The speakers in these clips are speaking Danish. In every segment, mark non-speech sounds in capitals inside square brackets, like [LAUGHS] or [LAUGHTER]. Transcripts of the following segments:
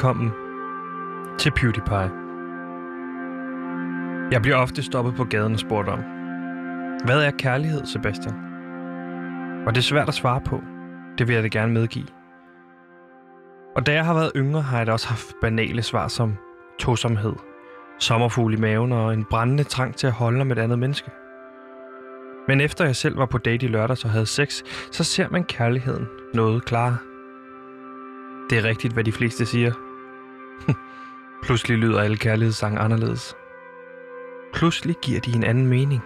Velkommen til PewDiePie. Jeg bliver ofte stoppet på gaden og spurgt om, hvad er kærlighed, Sebastian? Og det er svært at svare på. Det vil jeg da gerne medgive. Og da jeg har været yngre, har jeg da også haft banale svar som tosomhed, sommerfugl i maven og en brændende trang til at holde om et andet menneske. Men efter jeg selv var på date i lørdags og havde sex, så ser man kærligheden noget klarere. Det er rigtigt, hvad de fleste siger. Pludselig lyder alle kærlighedssange anderledes. Pludselig giver de en anden mening.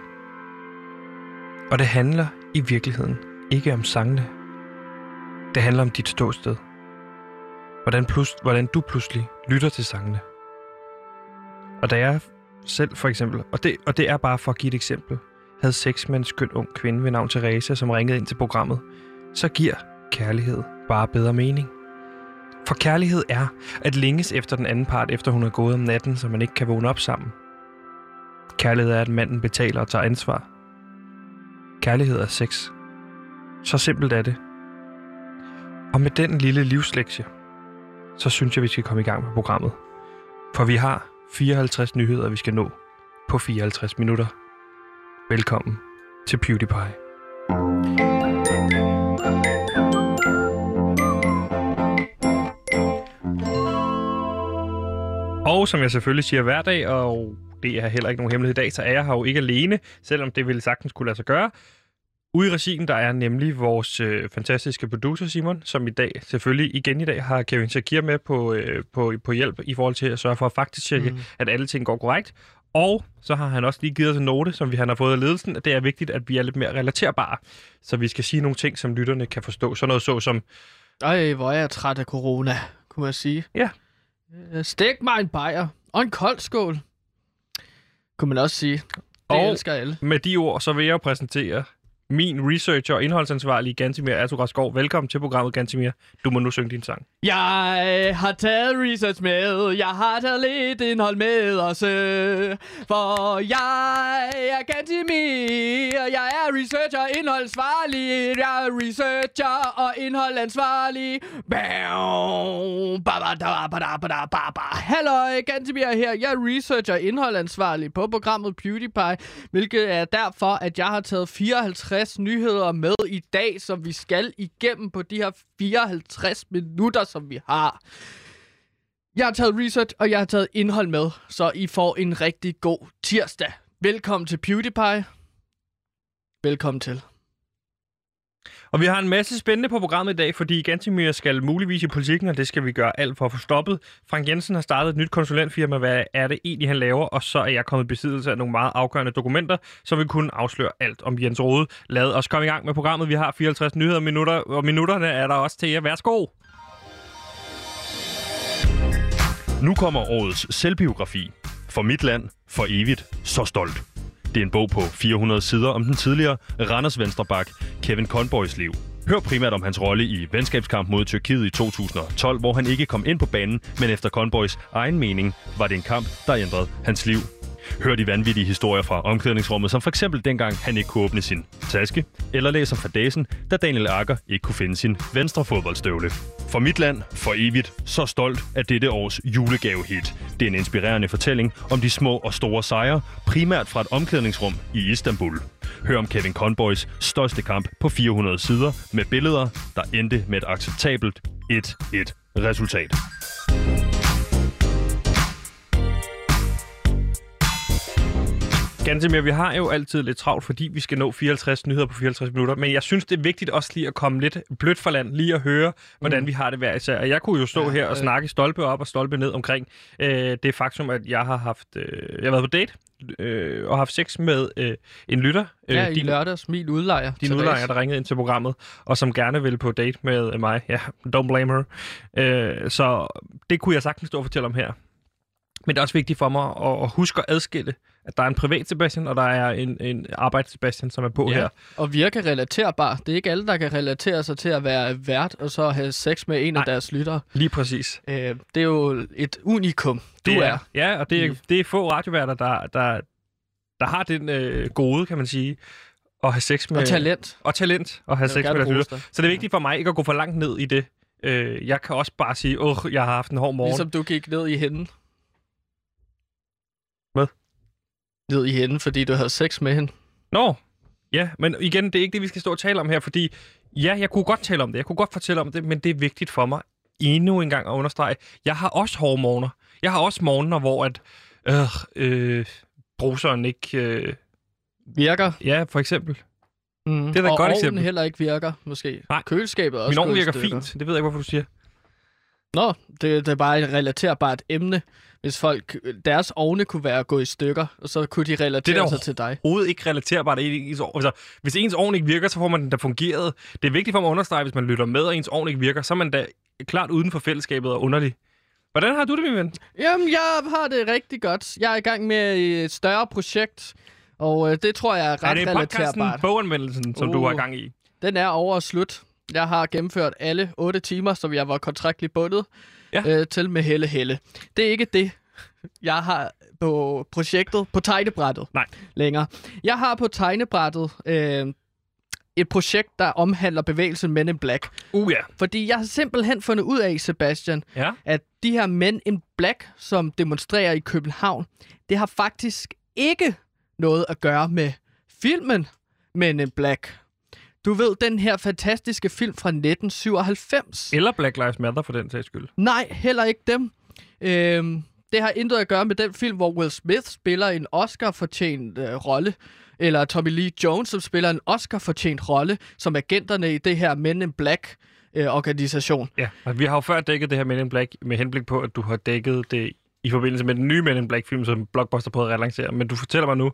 Og det handler i virkeligheden ikke om sangene. Det handler om dit ståsted. Hvordan, plus, hvordan du pludselig lytter til sangene. Og da jeg selv for eksempel, og det, og det er bare for at give et eksempel, havde sex med en skøn ung kvinde ved navn Teresa, som ringede ind til programmet, så giver kærlighed bare bedre mening. For kærlighed er at længes efter den anden part, efter hun er gået om natten, så man ikke kan vågne op sammen. Kærlighed er, at manden betaler og tager ansvar. Kærlighed er sex. Så simpelt er det. Og med den lille livslektie, så synes jeg, vi skal komme i gang med programmet. For vi har 54 nyheder, vi skal nå på 54 minutter. Velkommen til PewDiePie. Og som jeg selvfølgelig siger hver dag, og det er heller ikke nogen hemmelighed i dag, så er jeg her jo ikke alene, selvom det ville sagtens kunne lade sig gøre. Ude i regien, der er nemlig vores øh, fantastiske producer Simon, som i dag, selvfølgelig igen i dag, har Kevin Shakir med på, øh, på, på hjælp i forhold til at sørge for at faktisk tjekke, mm. at alle ting går korrekt. Og så har han også lige givet os en note, som vi han har fået af ledelsen, at det er vigtigt, at vi er lidt mere relaterbare. Så vi skal sige nogle ting, som lytterne kan forstå. Sådan noget så som... Ej, hvor er jeg træt af corona, kunne man sige. Ja. Øh, Stik mig en bajer og en kold skål, kunne man også sige. Det Og- elsker alle. Med de ord, så vil jeg præsentere min researcher og indholdsansvarlige Gantimir Atograsgaard. Velkommen til programmet, Gantimir. Du må nu synge din sang. Jeg har taget research med, jeg har taget lidt indhold med os, For jeg er Gantimir, jeg er researcher og indholdsansvarlig, Jeg er researcher og indholdsansvarlig. Hallo, ba, ba, da, ba, ba, ba, ba. Gantimir her. Jeg er researcher og indholdsansvarlig på programmet PewDiePie, hvilket er derfor, at jeg har taget 54 nyheder med i dag, som vi skal igennem på de her 54 minutter, som vi har. Jeg har taget research, og jeg har taget indhold med, så I får en rigtig god tirsdag. Velkommen til PewDiePie. Velkommen til. Og vi har en masse spændende på programmet i dag, fordi Gantemir skal muligvis i politikken, og det skal vi gøre alt for at få stoppet. Frank Jensen har startet et nyt konsulentfirma. Hvad er det egentlig, han laver? Og så er jeg kommet i besiddelse af nogle meget afgørende dokumenter, som vi kunne afsløre alt om Jens Rode. Lad os komme i gang med programmet. Vi har 54 nyheder minutter, og minutterne er der også til jer. Værsgo! Nu kommer årets selvbiografi. For mit land, for evigt, så stolt. Det er en bog på 400 sider om den tidligere Randers Venstrebak, Kevin Conboys liv. Hør primært om hans rolle i venskabskamp mod Tyrkiet i 2012, hvor han ikke kom ind på banen, men efter Conboys egen mening var det en kamp, der ændrede hans liv. Hør de vanvittige historier fra omklædningsrummet, som for eksempel dengang han ikke kunne åbne sin taske, eller læser fadæsen, da Daniel Akker ikke kunne finde sin venstre fodboldstøvle. For mit land, for evigt, så stolt af dette års julegavehit. Det er en inspirerende fortælling om de små og store sejre, primært fra et omklædningsrum i Istanbul. Hør om Kevin Conboys største kamp på 400 sider med billeder, der endte med et acceptabelt 1-1 resultat. Gantemir, vi har jo altid lidt travlt, fordi vi skal nå 54 nyheder på 54 minutter, men jeg synes, det er vigtigt også lige at komme lidt blødt for land, lige at høre, hvordan mm. vi har det hver især. Og jeg kunne jo stå Ja, her og øh. snakke stolpe op og stolpe ned omkring øh, det faktum, at jeg har haft, øh, jeg har været på date øh, og haft sex med øh, en lytter. Øh, Ja, i din, lørdags, min udlejer. din Therese. udlejer, der ringede ind til programmet, og som gerne ville på date med øh, mig. Ja, don't blame her. Øh, så det kunne jeg sagtens stå og fortælle om her. Men det er også vigtigt for mig at, at huske at adskille, at der er en privat Sebastian, og der er en, en arbejds Sebastian, som er på Ja. her. Og virker relaterbar. Det er ikke alle, der kan relatere sig til at være vært, og så have sex med en Nej. af deres lyttere. Lige præcis. Øh, det er jo et unikum, du det er. Ja, og det er, Mm. det er få radioværter, der, der, der har den øh, gode, kan man sige, at have sex med... Og talent. Og talent at have sex med deres rose lytter. dig. Så det er vigtigt for mig ikke at gå for langt ned i det, Øh, jeg kan også bare sige, åh, jeg har haft en hård morgen. Ligesom du gik ned i hende. Hvad? Ned i hende, fordi du havde sex med hende. Nå, ja, men igen, det er ikke det, vi skal stå og tale om her, fordi ja, jeg kunne godt tale om det, jeg kunne godt fortælle om det, men det er vigtigt for mig endnu en gang at understrege, jeg har også hårde morgener. Jeg har også morgener, hvor at, øh, øh, bruseren ikke, øh, Virker. ja, for eksempel. Mm. Det er da et og godt eksempel. heller ikke virker, måske. Nej. Køleskabet også Min ovn virker fint, det ved jeg ikke, hvorfor du siger. Nå, det, det er bare et relaterbart emne. Hvis folk, deres ovne kunne være gået i stykker, og så kunne de relatere Det er sig til dig. Overhovedet ikke relaterbart. i. Altså, hvis ens ovn ikke virker, så får man den der fungeret. Det er vigtigt for mig at understrege, hvis man lytter med, og ens ovn ikke virker, så er man da klart uden for fællesskabet og underlig. Hvordan har du det, min ven? Jamen, jeg har det rigtig godt. Jeg er i gang med et større projekt, og øh, det tror jeg er ret er det podcasten relaterbart. boganvendelsen, som uh. du Uh. har gang i? Den er over og slut. Jeg har gennemført alle 8 timer, som jeg var kontraktligt bundet Ja. øh, til med Helle Helle. Det er ikke det, jeg har på projektet, på tegnebrættet Nej. længere. Jeg har på tegnebrættet øh, et projekt, der omhandler bevægelsen Men in Black. Uh, ja. Fordi jeg har simpelthen fundet ud af, Sebastian, Ja. at de her Men in Black, som demonstrerer i København, det har faktisk ikke noget at gøre med filmen Men in Black. Du ved, den her fantastiske film fra 1997. Eller Black Lives Matter, for den sags skyld. Nej, heller ikke dem. Øhm, det har intet at gøre med den film, hvor Will Smith spiller en Oscar-fortjent øh, rolle. Eller Tommy Lee Jones, som spiller en Oscar-fortjent rolle, som agenterne i det her Men in Black øh, organisation. Ja, og vi har jo før dækket det her Men in Black med henblik på, at du har dækket det i forbindelse med den nye Men in Black-film, som Blockbuster prøvede at relancere. Men du fortæller mig nu,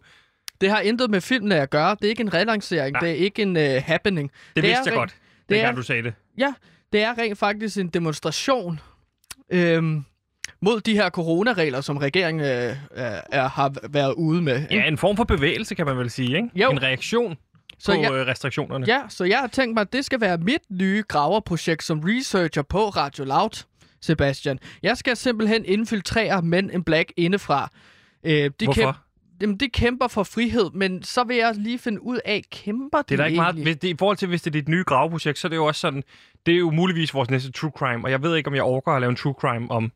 Det har intet med filmen at gøre. Det er ikke en relancering. Nej. Det er ikke en uh, happening. det, Det vidste jeg godt, det er- du sagde det. Ja, det er rent faktisk en demonstration øhm, mod de her coronaregler, som regeringen øh, er, er, har været ude med. ikke? Ja, en form for bevægelse, kan man vel sige, ikke? Jo. En reaktion Så på jeg- øh, restriktionerne. Ja, så jeg har tænkt mig, at det skal være mit nye graverprojekt som researcher på Radio Loud, Sebastian. Jeg skal simpelthen infiltrere Men in Black indefra. Øh, de Hvorfor? Kæmper, jamen, de kæmper for frihed, men så vil jeg lige finde ud af, kæmper de Det er da ikke meget... egentlig? Hvis det, I forhold til, hvis det er dit nye graveprojekt, så er det jo også sådan... Det er jo muligvis vores næste true crime, og jeg ved ikke, om jeg overgår at lave en true crime om...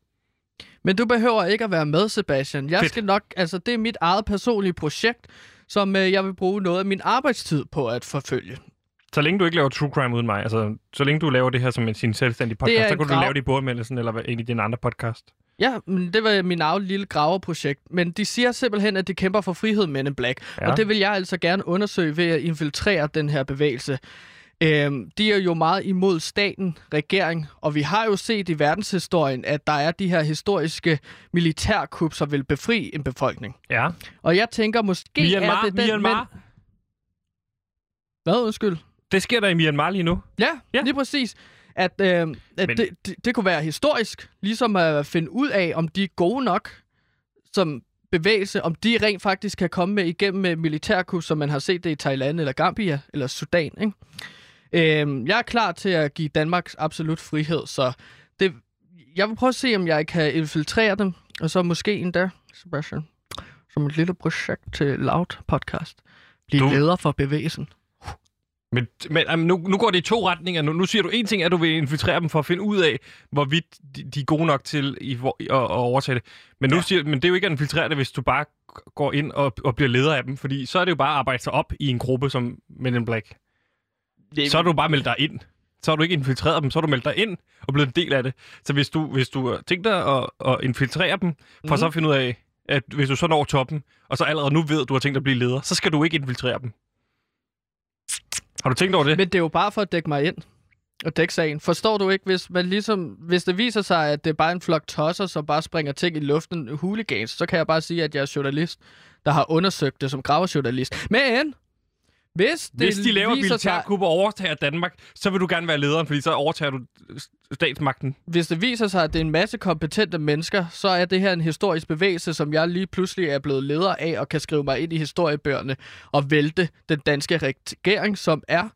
Men du behøver ikke at være med, Sebastian. Jeg Fedt. skal nok, altså det er mit eget personlige projekt, som øh, jeg vil bruge noget af min arbejdstid på at forfølge. Så længe du ikke laver true crime uden mig, altså så længe du laver det her som en sin selvstændige podcast, så kan du grav- lave det i bordmeldelsen eller en af dine andre podcast. Ja, men det var min eget lille graverprojekt. Men de siger simpelthen, at de kæmper for frihed, Men in Black. Ja. Og det vil jeg altså gerne undersøge ved at infiltrere den her bevægelse. Øhm, de er jo meget imod staten, regering, og vi har jo set i verdenshistorien, at der er de her historiske militærkup, som vil befri en befolkning. Ja. Og jeg tænker, måske Myanmar, er det den... Myanmar. Men... Hvad, undskyld? Det sker der i Myanmar lige nu. Ja. ja. lige præcis. At, øh, at Men- det, det, det kunne være historisk, ligesom at finde ud af, om de er gode nok som bevægelse, om de rent faktisk kan komme med igennem med militærkup, som man har set det i Thailand eller Gambia eller Sudan. Ikke? Øh, jeg er klar til at give Danmarks absolut frihed, så det, jeg vil prøve at se, om jeg kan infiltrere dem, og så måske endda, Sebastian, som et lille projekt til Loud Podcast, blive du... leder for bevægelsen. Men, men nu, nu går det i to retninger. Nu, nu siger du en ting, at du vil infiltrere dem for at finde ud af, hvorvidt de, de er gode nok til i, hvor, at, at overtage det. Men, nu Ja. siger, men det er jo ikke at infiltrere det, hvis du bare går ind og, og bliver leder af dem. Fordi så er det jo bare at arbejde sig op i en gruppe som Men in Black. Så har du bare meldt dig ind. Så har du ikke infiltreret dem, så har du meldt dig ind og blevet en del af det. Så hvis du, hvis du tænkt dig at, at infiltrere dem, for Mhm. så at finde ud af, at hvis du så når toppen, og så allerede nu ved, at du har tænkt at blive leder, så skal du ikke infiltrere dem. Har du tænkt over det? Men det er jo bare for at dække mig ind og dække sagen. Forstår du ikke, hvis, man ligesom, hvis det viser sig, at det er bare en flok tosser, som bare springer ting i luften, hooligans, så kan jeg bare sige, at jeg er journalist, der har undersøgt det som gravejournalist. Men hvis det Hvis de laver sig, militærkup og overtager Danmark, så vil du gerne være lederen, fordi så overtager du statsmagten. hvis det viser sig, at det er en masse kompetente mennesker, så er det her en historisk bevægelse, som jeg lige pludselig er blevet leder af og kan skrive mig ind i historiebøgerne og vælte den danske regering, som er,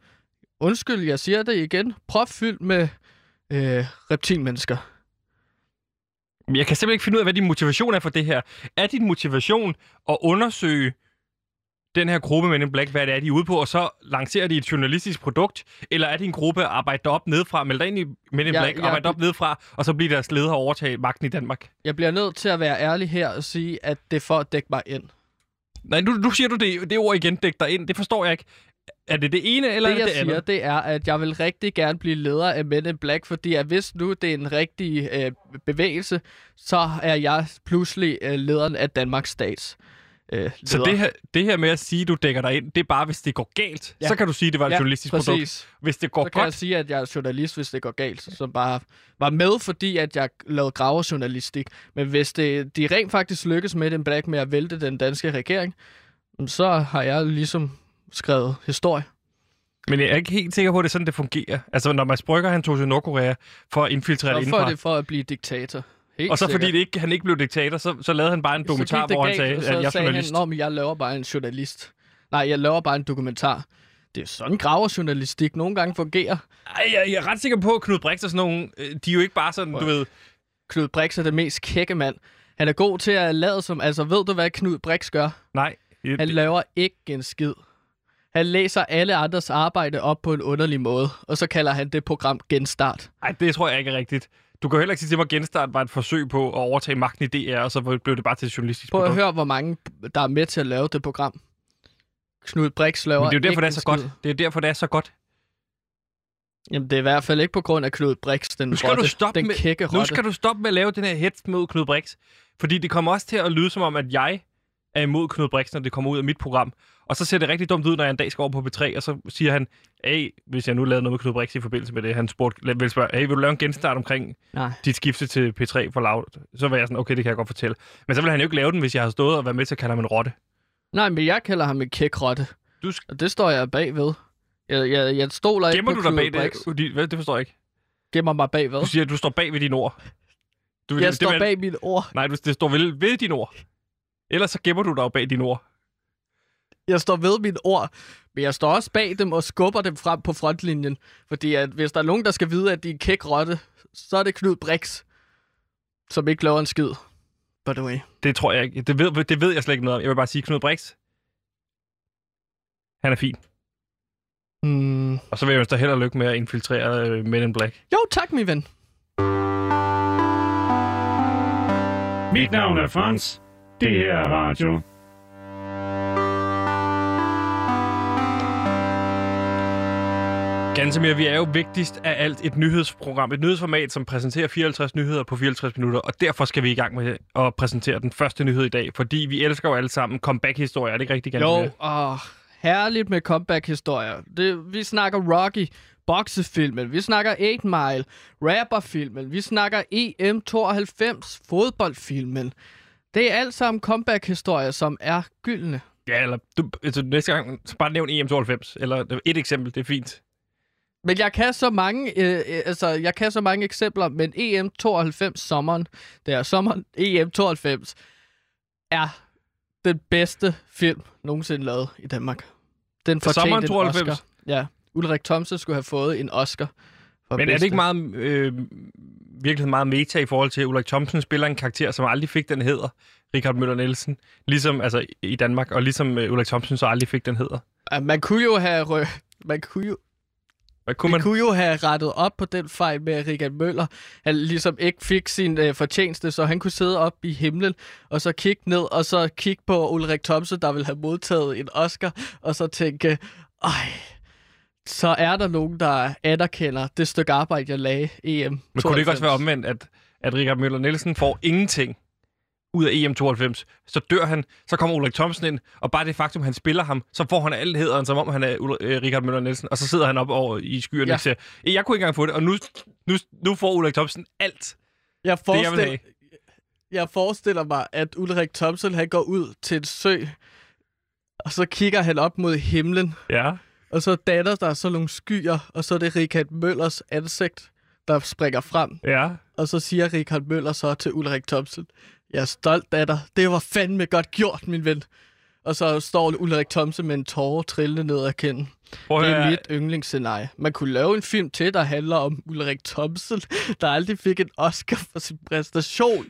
undskyld, jeg siger det igen, propfyldt med øh, reptilmennesker. Men Jeg kan simpelthen ikke finde ud af, hvad din motivation er for det her. Er din motivation at undersøge den her gruppe Men in Black, hvad det er, de er ude på, og så lancerer de et journalistisk produkt, eller er det en gruppe, arbejder op nedefra, melder ind i Men in Ja, Black, ja, arbejder op nedefra, og så bliver deres leder overtage magten i Danmark? Jeg bliver nødt til at være ærlig her og sige, at det er for at dække mig ind. Nej, nu, nu siger du det, det ord igen, dæk dig ind. Det forstår jeg ikke. Er det det ene, eller det, er jeg det det siger, andet? det er, at jeg vil rigtig gerne blive leder af Men in Black, fordi at hvis nu det er en rigtig øh, bevægelse, så er jeg pludselig øh, lederen af Danmarks stats. Øh, Så det her, det her med at sige, at du dækker dig ind, det er bare, hvis det går galt. Ja. Så kan du sige, at det var et ja, journalistisk præcis. produkt. Hvis det går Så kan jeg godt, sige, at jeg er journalist, hvis det går galt, som bare var med, fordi at jeg lavede gravejournalistik. Men hvis det, de rent faktisk lykkes med den Black med at vælte den danske regering, så har jeg ligesom skrevet historie. men jeg er ikke helt sikker på, at det er sådan, det fungerer. Altså, når Mads Brygger, han tog til Nordkorea for at infiltrere det Så for indenfra. det for at blive diktator. Helt Og så sikkert. fordi det ikke, han ikke blev diktator, så, så lavede han bare en dokumentar, hvor han sagde, at jeg er journalist. Han, jeg laver bare en journalist. Nej, jeg laver bare en dokumentar. Det er sådan graverjournalistik nogle gange fungerer. Ej, jeg, jeg er ret sikker på, at Knud Brix og sådan nogle, øh, de er jo ikke bare sådan, du ved... Knud Brix er det mest kække mand. Han er god til at lade som... Altså, ved du, hvad Knud Brix gør? Nej. Han Det, laver ikke en skid. Han læser alle andres arbejde op på en underlig måde, og så kalder han det program Genstart. ej, det tror jeg ikke er rigtigt. Du kan jo heller ikke sige til mig, at Genstart var et forsøg på at overtage magten i DR, og så blev det bare til et journalistisk Prøv at produkt. høre, hvor mange, der er med til at lave det program. Knud Brix laver Men det er jo derfor, det er så godt. Det er derfor, det er så godt. Jamen, det er i hvert fald ikke på grund af Knud Brix, den Nu skal rotte, du stoppe den med, kække nu rotte. skal du stoppe med at lave den her hets mod Knud Brix. Fordi det kommer også til at lyde som om, at jeg er imod Knud Brix, når det kommer ud af mit program. Og så ser det rigtig dumt ud, når jeg en dag skal over på B3, og så siger han, hey, hvis jeg nu lavede noget med Knud Brix i forbindelse med det, han spurgte, vil spørge, hey, vil du lave en genstart omkring Nej. dit skifte til P3 for Loud? Så var jeg sådan, okay, det kan jeg godt fortælle. Men så vil han jo ikke lave den, hvis jeg har stået og været med til at kalde ham en rotte. Nej, men jeg kalder ham en kæk rotte. Du sk- Og det står jeg bagved. Jeg, jeg, jeg stoler Gemmer ikke du på dig Knud bag Brix. det? Hvad? Det forstår jeg ikke. Gemmer mig bagved. Du siger, at du står bag ved dine ord. Du, Jeg det står vil- bag mine ord. Nej, du, det står vel ved dine ord. Ellers så gemmer du dig bag dine ord. Jeg står ved mine ord, men jeg står også bag dem og skubber dem frem på frontlinjen. Fordi at hvis der er nogen, der skal vide, at de er kæk rotte, så er det Knud Brix, som ikke laver en skid. By the way. Det tror jeg ikke. Det ved, det ved jeg slet ikke noget om. Jeg vil bare sige, Knud Brix, han er fin. Hmm. Og så vil jeg ønske dig held og lykke med at infiltrere uh, Men in Black. Jo, tak, min ven. Mit navn er Frans. Det her er radio. Gansimir, vi er jo vigtigst af alt et nyhedsprogram. Et nyhedsformat, som præsenterer 54 nyheder på 54 minutter. Og derfor skal vi i gang med at præsentere den første nyhed i dag. Fordi vi elsker jo alle sammen comeback-historier. Er det ikke rigtigt, Gansimir? Jo, åh, herligt med comeback-historier. Det, vi snakker Rocky, boksefilmen, vi snakker 8 Mile, rapperfilmen, vi snakker EM92, fodboldfilmen. Det er alt sammen comeback-historier, som er gyldne. Ja, eller du, altså, næste gang, så bare nævn EM92. Eller et eksempel, det er fint. Men jeg kan så mange, øh, øh, altså, jeg kan så mange eksempler, men EM92 sommeren, det er sommeren EM92, er den bedste film nogensinde lavet i Danmark. Den fortjente Sommeren en 92? Oscar. Ja, Ulrik Thomsen skulle have fået en Oscar. For Men er bedste. det ikke meget, øh, virkelig meget meta i forhold til, at Ulrik Thomsen spiller en karakter, som aldrig fik den hedder, Richard Møller Nielsen, ligesom altså i Danmark, og ligesom øh, Ulrik Thomsen så aldrig fik den hedder. Man kunne jo have, rø- man kunne jo, Hvad kunne man man? kunne jo have rettet op på den fejl med, at Richard Møller han ligesom ikke fik sin øh, fortjeneste, så han kunne sidde op i himlen, og så kigge ned, og så kigge på Ulrik Thomsen, der ville have modtaget en Oscar, og så tænke, ej, så er der nogen, der anerkender det stykke arbejde, jeg lagde EM. Men kunne det ikke også være omvendt, at, at Richard Møller Nielsen får ingenting ud af EM92, så dør han, så kommer Ulrik Thomsen ind, og bare det faktum, han spiller ham, så får han alt hederen, som om han er Ul- øh, Richard Møller Nielsen, og så sidder han op over i skyerne Ja. og siger, "Eh, jeg kunne ikke engang få det, og nu, nu, nu får Ulrik Thomsen alt. Jeg, Det, jeg vil forestil... have. jeg forestiller mig, at Ulrik Thomsen, han går ud til en sø, og så kigger han op mod himlen, Ja. Og så danner der så nogle skyer, og så er det Richard Møllers ansigt, der springer frem. Ja. Og så siger Richard Møller så til Ulrik Thomsen, jeg er stolt af dig. Det var fandme godt gjort, min ven. Og så står Ulrik Thomsen med en tårer trillende ned ad kinden. Prøv Det er høre, mit yndlingsscenarie. Man kunne lave en film til, der handler om Ulrik Thomsen, der aldrig fik en Oscar for sin præstation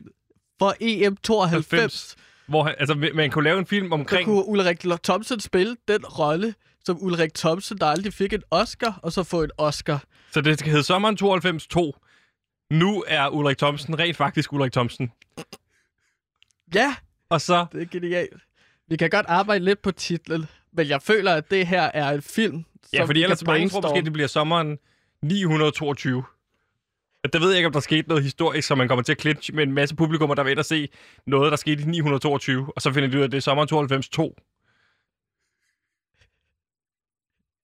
for EM92. 90. hvor han, altså, man kunne lave en film Så omkring... kunne Ulrik Thomsen spille den rolle, som Ulrik Thomsen, der aldrig fik en Oscar, og så få en Oscar. Så det skal hedde Sommeren 92 2. Nu er Ulrik Thomsen rent faktisk Ulrik Thomsen. Ja, Og så... det er genialt. Vi kan godt arbejde lidt på titlen, men jeg føler, at det her er en film, Ja, som fordi vi ellers mange tror måske, det bliver sommeren 922. Der ved jeg ikke, om der skete noget historisk, så man kommer til at clinche med en masse publikummer, der vil ind og se noget, der skete i 922, og så finder de ud af, at det er sommeren 92 2.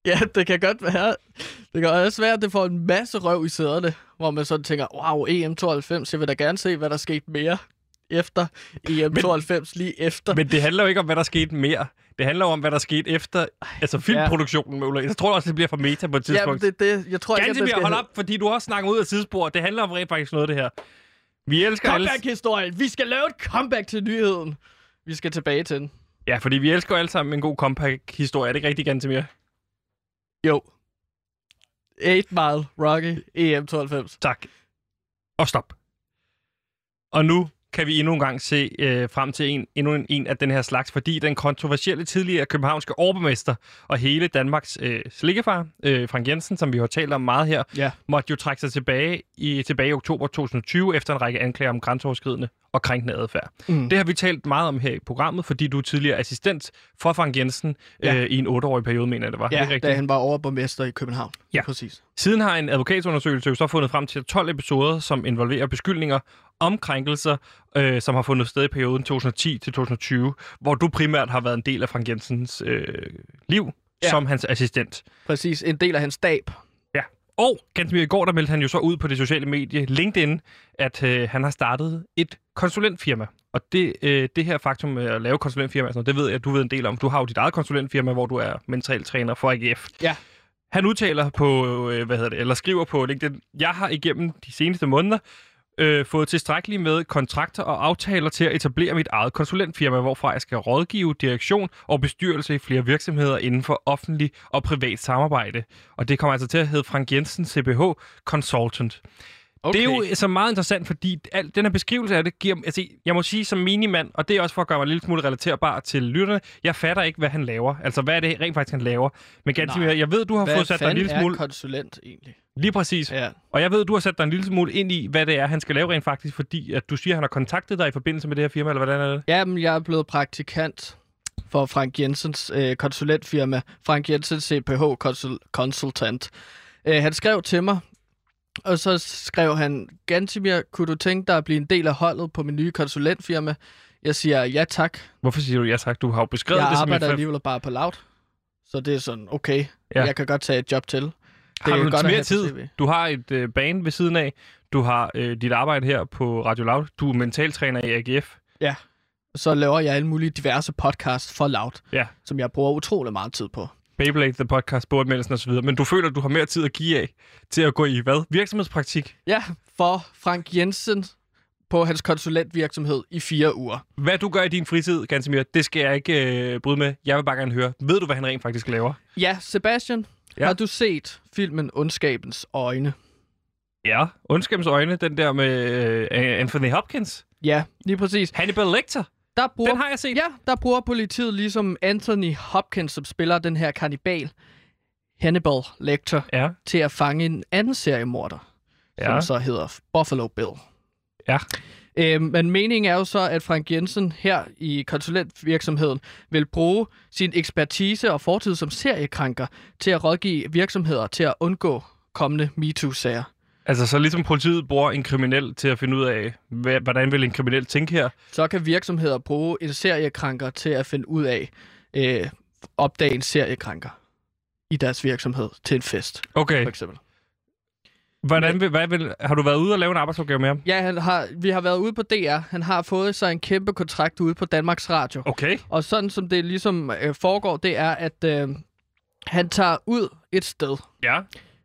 Ja, det kan godt være. Det kan også være, at det får en masse røv i sæderne, hvor man sådan tænker, wow, EM92, jeg vil da gerne se, hvad der skete mere efter EM92, lige efter. Men det handler jo ikke om, hvad der skete mere. Det handler om, hvad der skete efter altså filmproduktionen med Ulrik. Jeg tror også, det bliver for meta på et ja, tidspunkt. det, det, jeg tror ikke, at det skal hold op, fordi du også snakker ud af tidsspor. Det handler om rent faktisk noget, det her. Vi elsker. Comeback-historien. Vi skal lave et comeback til nyheden. Vi skal tilbage til den. Ja, fordi vi elsker jo alle sammen en god comeback-historie. Er det ikke rigtigt, Gansimir? Jo. 8 Mile Rocky EM92. Tak. Og stop. Og nu kan vi endnu en gang se øh, frem til en, endnu en, en af den her slags, fordi den kontroversielle tidligere københavnske overborgmester og hele Danmarks øh, slikkefar, øh, Frank Jensen, som vi har talt om meget her, Ja. måtte jo trække sig tilbage i, tilbage i oktober 2020 efter en række anklager om grænseoverskridende og krænkende adfærd. Mm. Det har vi talt meget om her i programmet, fordi du er tidligere assistent for Frank Jensen Ja. øh, i en otteårig periode, mener jeg det var. Det Ja, rigtigt. da han var overborgmester i København. Ja. Præcis. Siden har en advokatundersøgelse jo så fundet frem til 12 episoder, som involverer beskyldninger om krænkelser, øh, som har fundet sted i perioden 2010 til 2020, hvor du primært har været en del af Frank Jensens øh, liv ja. Ja. som hans assistent. Præcis. En del af hans stab. Og ganske mere i går, der meldte han jo så ud på det sociale medie LinkedIn, at øh, han har startet et konsulentfirma. Og det, øh, det her faktum med at lave konsulentfirma, sådan noget, det ved jeg, at du ved en del om. Du har jo dit eget konsulentfirma, hvor du er mental træner for AGF. Ja. Han udtaler på, øh, hvad hedder det, eller skriver på LinkedIn, jeg har igennem de seneste måneder øh, fået tilstrækkeligt med kontrakter og aftaler til at etablere mit eget konsulentfirma, hvorfra jeg skal rådgive direktion og bestyrelse i flere virksomheder inden for offentlig og privat samarbejde. Og det kommer altså til at hedde Frank Jensen CBH Consultant. Okay. Det er jo så meget interessant, fordi al, den her beskrivelse af det giver... Altså, jeg må sige som minimand, og det er også for at gøre mig en lille smule relaterbar til lytterne, jeg fatter ikke, hvad han laver. Altså, hvad er det rent faktisk, han laver? Men mere, jeg ved, du har Hvad fået sat dig en lille er smule... konsulent egentlig? Lige præcis. Ja. Og jeg ved, du har sat dig en lille smule ind i, hvad det er, han skal lave rent faktisk, fordi at du siger, at han har kontaktet dig i forbindelse med det her firma, eller hvordan er det? Jamen, jeg er blevet praktikant for Frank Jensens øh, konsulentfirma, Frank Jensen CPH Consul- Consultant. Øh, han skrev til mig, og så skrev han, Gantimir, kunne du tænke dig at blive en del af holdet på min nye konsulentfirma? Jeg siger, ja tak. Hvorfor siger du ja tak? Du har jo beskrevet Jeg det som arbejder et... alligevel bare på laut. Så det er sådan, okay, Ja. ja. jeg kan godt tage et job til. Har er du godt mere tid? Du har et øh, bane ved siden af. Du har øh, dit arbejde her på Radio Loud. Du er mentaltræner i AGF. Så laver jeg alle mulige diverse podcasts for Loud, Ja. som jeg bruger utrolig meget tid på. Beyblade, The Podcast, Bordmeldelsen osv. Men du føler, at du har mere tid at give af til at gå i hvad? Virksomhedspraktik. Ja, for Frank Jensen på hans konsulentvirksomhed i fire uger. Hvad du gør i din fritid, Gansimir, det skal jeg ikke øh, bryde med. Jeg vil bare gerne høre. Ved du, hvad han rent faktisk laver? Ja, Sebastian, ja. har du set filmen Ondskabens Øjne? Ja. Ondskabens øjne, den der med øh, Anthony Hopkins. Ja, lige præcis. Hannibal Lecter. Der bruger, Den har jeg set. Ja, der bruger politiet ligesom Anthony Hopkins, som spiller den her kannibal, Hannibal Lecter, Ja. til at fange en anden seriemorder, Ja. som så hedder Buffalo Bill. Ja. Øh, men meningen er jo så, at Frank Jensen her i konsulentvirksomheden vil bruge sin ekspertise og fortid som seriekrænker til at rådgive virksomheder til at undgå kommende MeToo-sager. Altså, så ligesom politiet bruger en kriminel til at finde ud af, hvad, hvordan vil en kriminel tænke her. Så kan virksomheder bruge en seriekrænker til at finde ud af, øh, opdage en seriekrænker i deres virksomhed til en fest, Okay. for eksempel. Hvordan vil, hvad vil, har du været ude og lave en arbejdsopgave med ham? Ja, han har, vi har været ude på DR. Han har fået sig en kæmpe kontrakt ude på Danmarks Radio. Okay. Og sådan som det ligesom øh, foregår, det er, at øh, han tager ud et sted. Ja.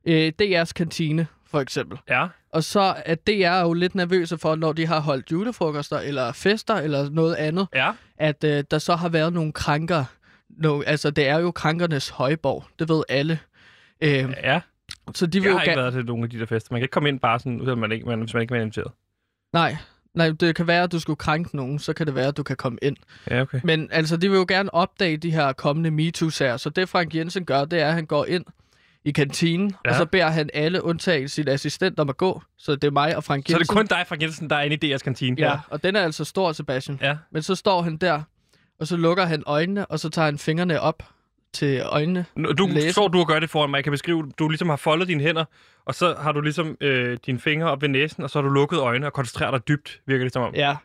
Øh, DR's kantine, for eksempel. Ja. Og så er DR jo lidt nervøse for, når de har holdt julefrokoster, eller fester, eller noget andet, Ja. at øh, der så har været nogle krænker. No, altså, det er jo krænkernes højborg. Det ved alle. Øh, Ja. så de vil Jeg jo har ikke været til nogle af de der fester. Man kan ikke komme ind bare sådan, uden man ikke, man, hvis man ikke er inviteret. Nej, Nej, det kan være, at du skulle krænke nogen, så kan det være, at du kan komme ind. Ja, okay. Men altså, de vil jo gerne opdage de her kommende MeToo-sager, så det Frank Jensen gør, det er, at han går ind i kantinen, Ja. ja. og så beder han alle undtagen sin assistent om at gå. Så det er mig og Frank Så Jensen. det er kun dig, Frank Jensen, der er inde i DR's kantine? Ja, og den er altså stor, Sebastian. Ja. Men så står han der, og så lukker han øjnene, og så tager han fingrene op til øjnene. Du Læse. står du og gør det foran mig. Jeg kan beskrive, du ligesom har foldet dine hænder, og så har du ligesom øh, dine fingre op ved næsen, og så har du lukket øjnene og koncentrerer dig dybt, virker det som om. Ja.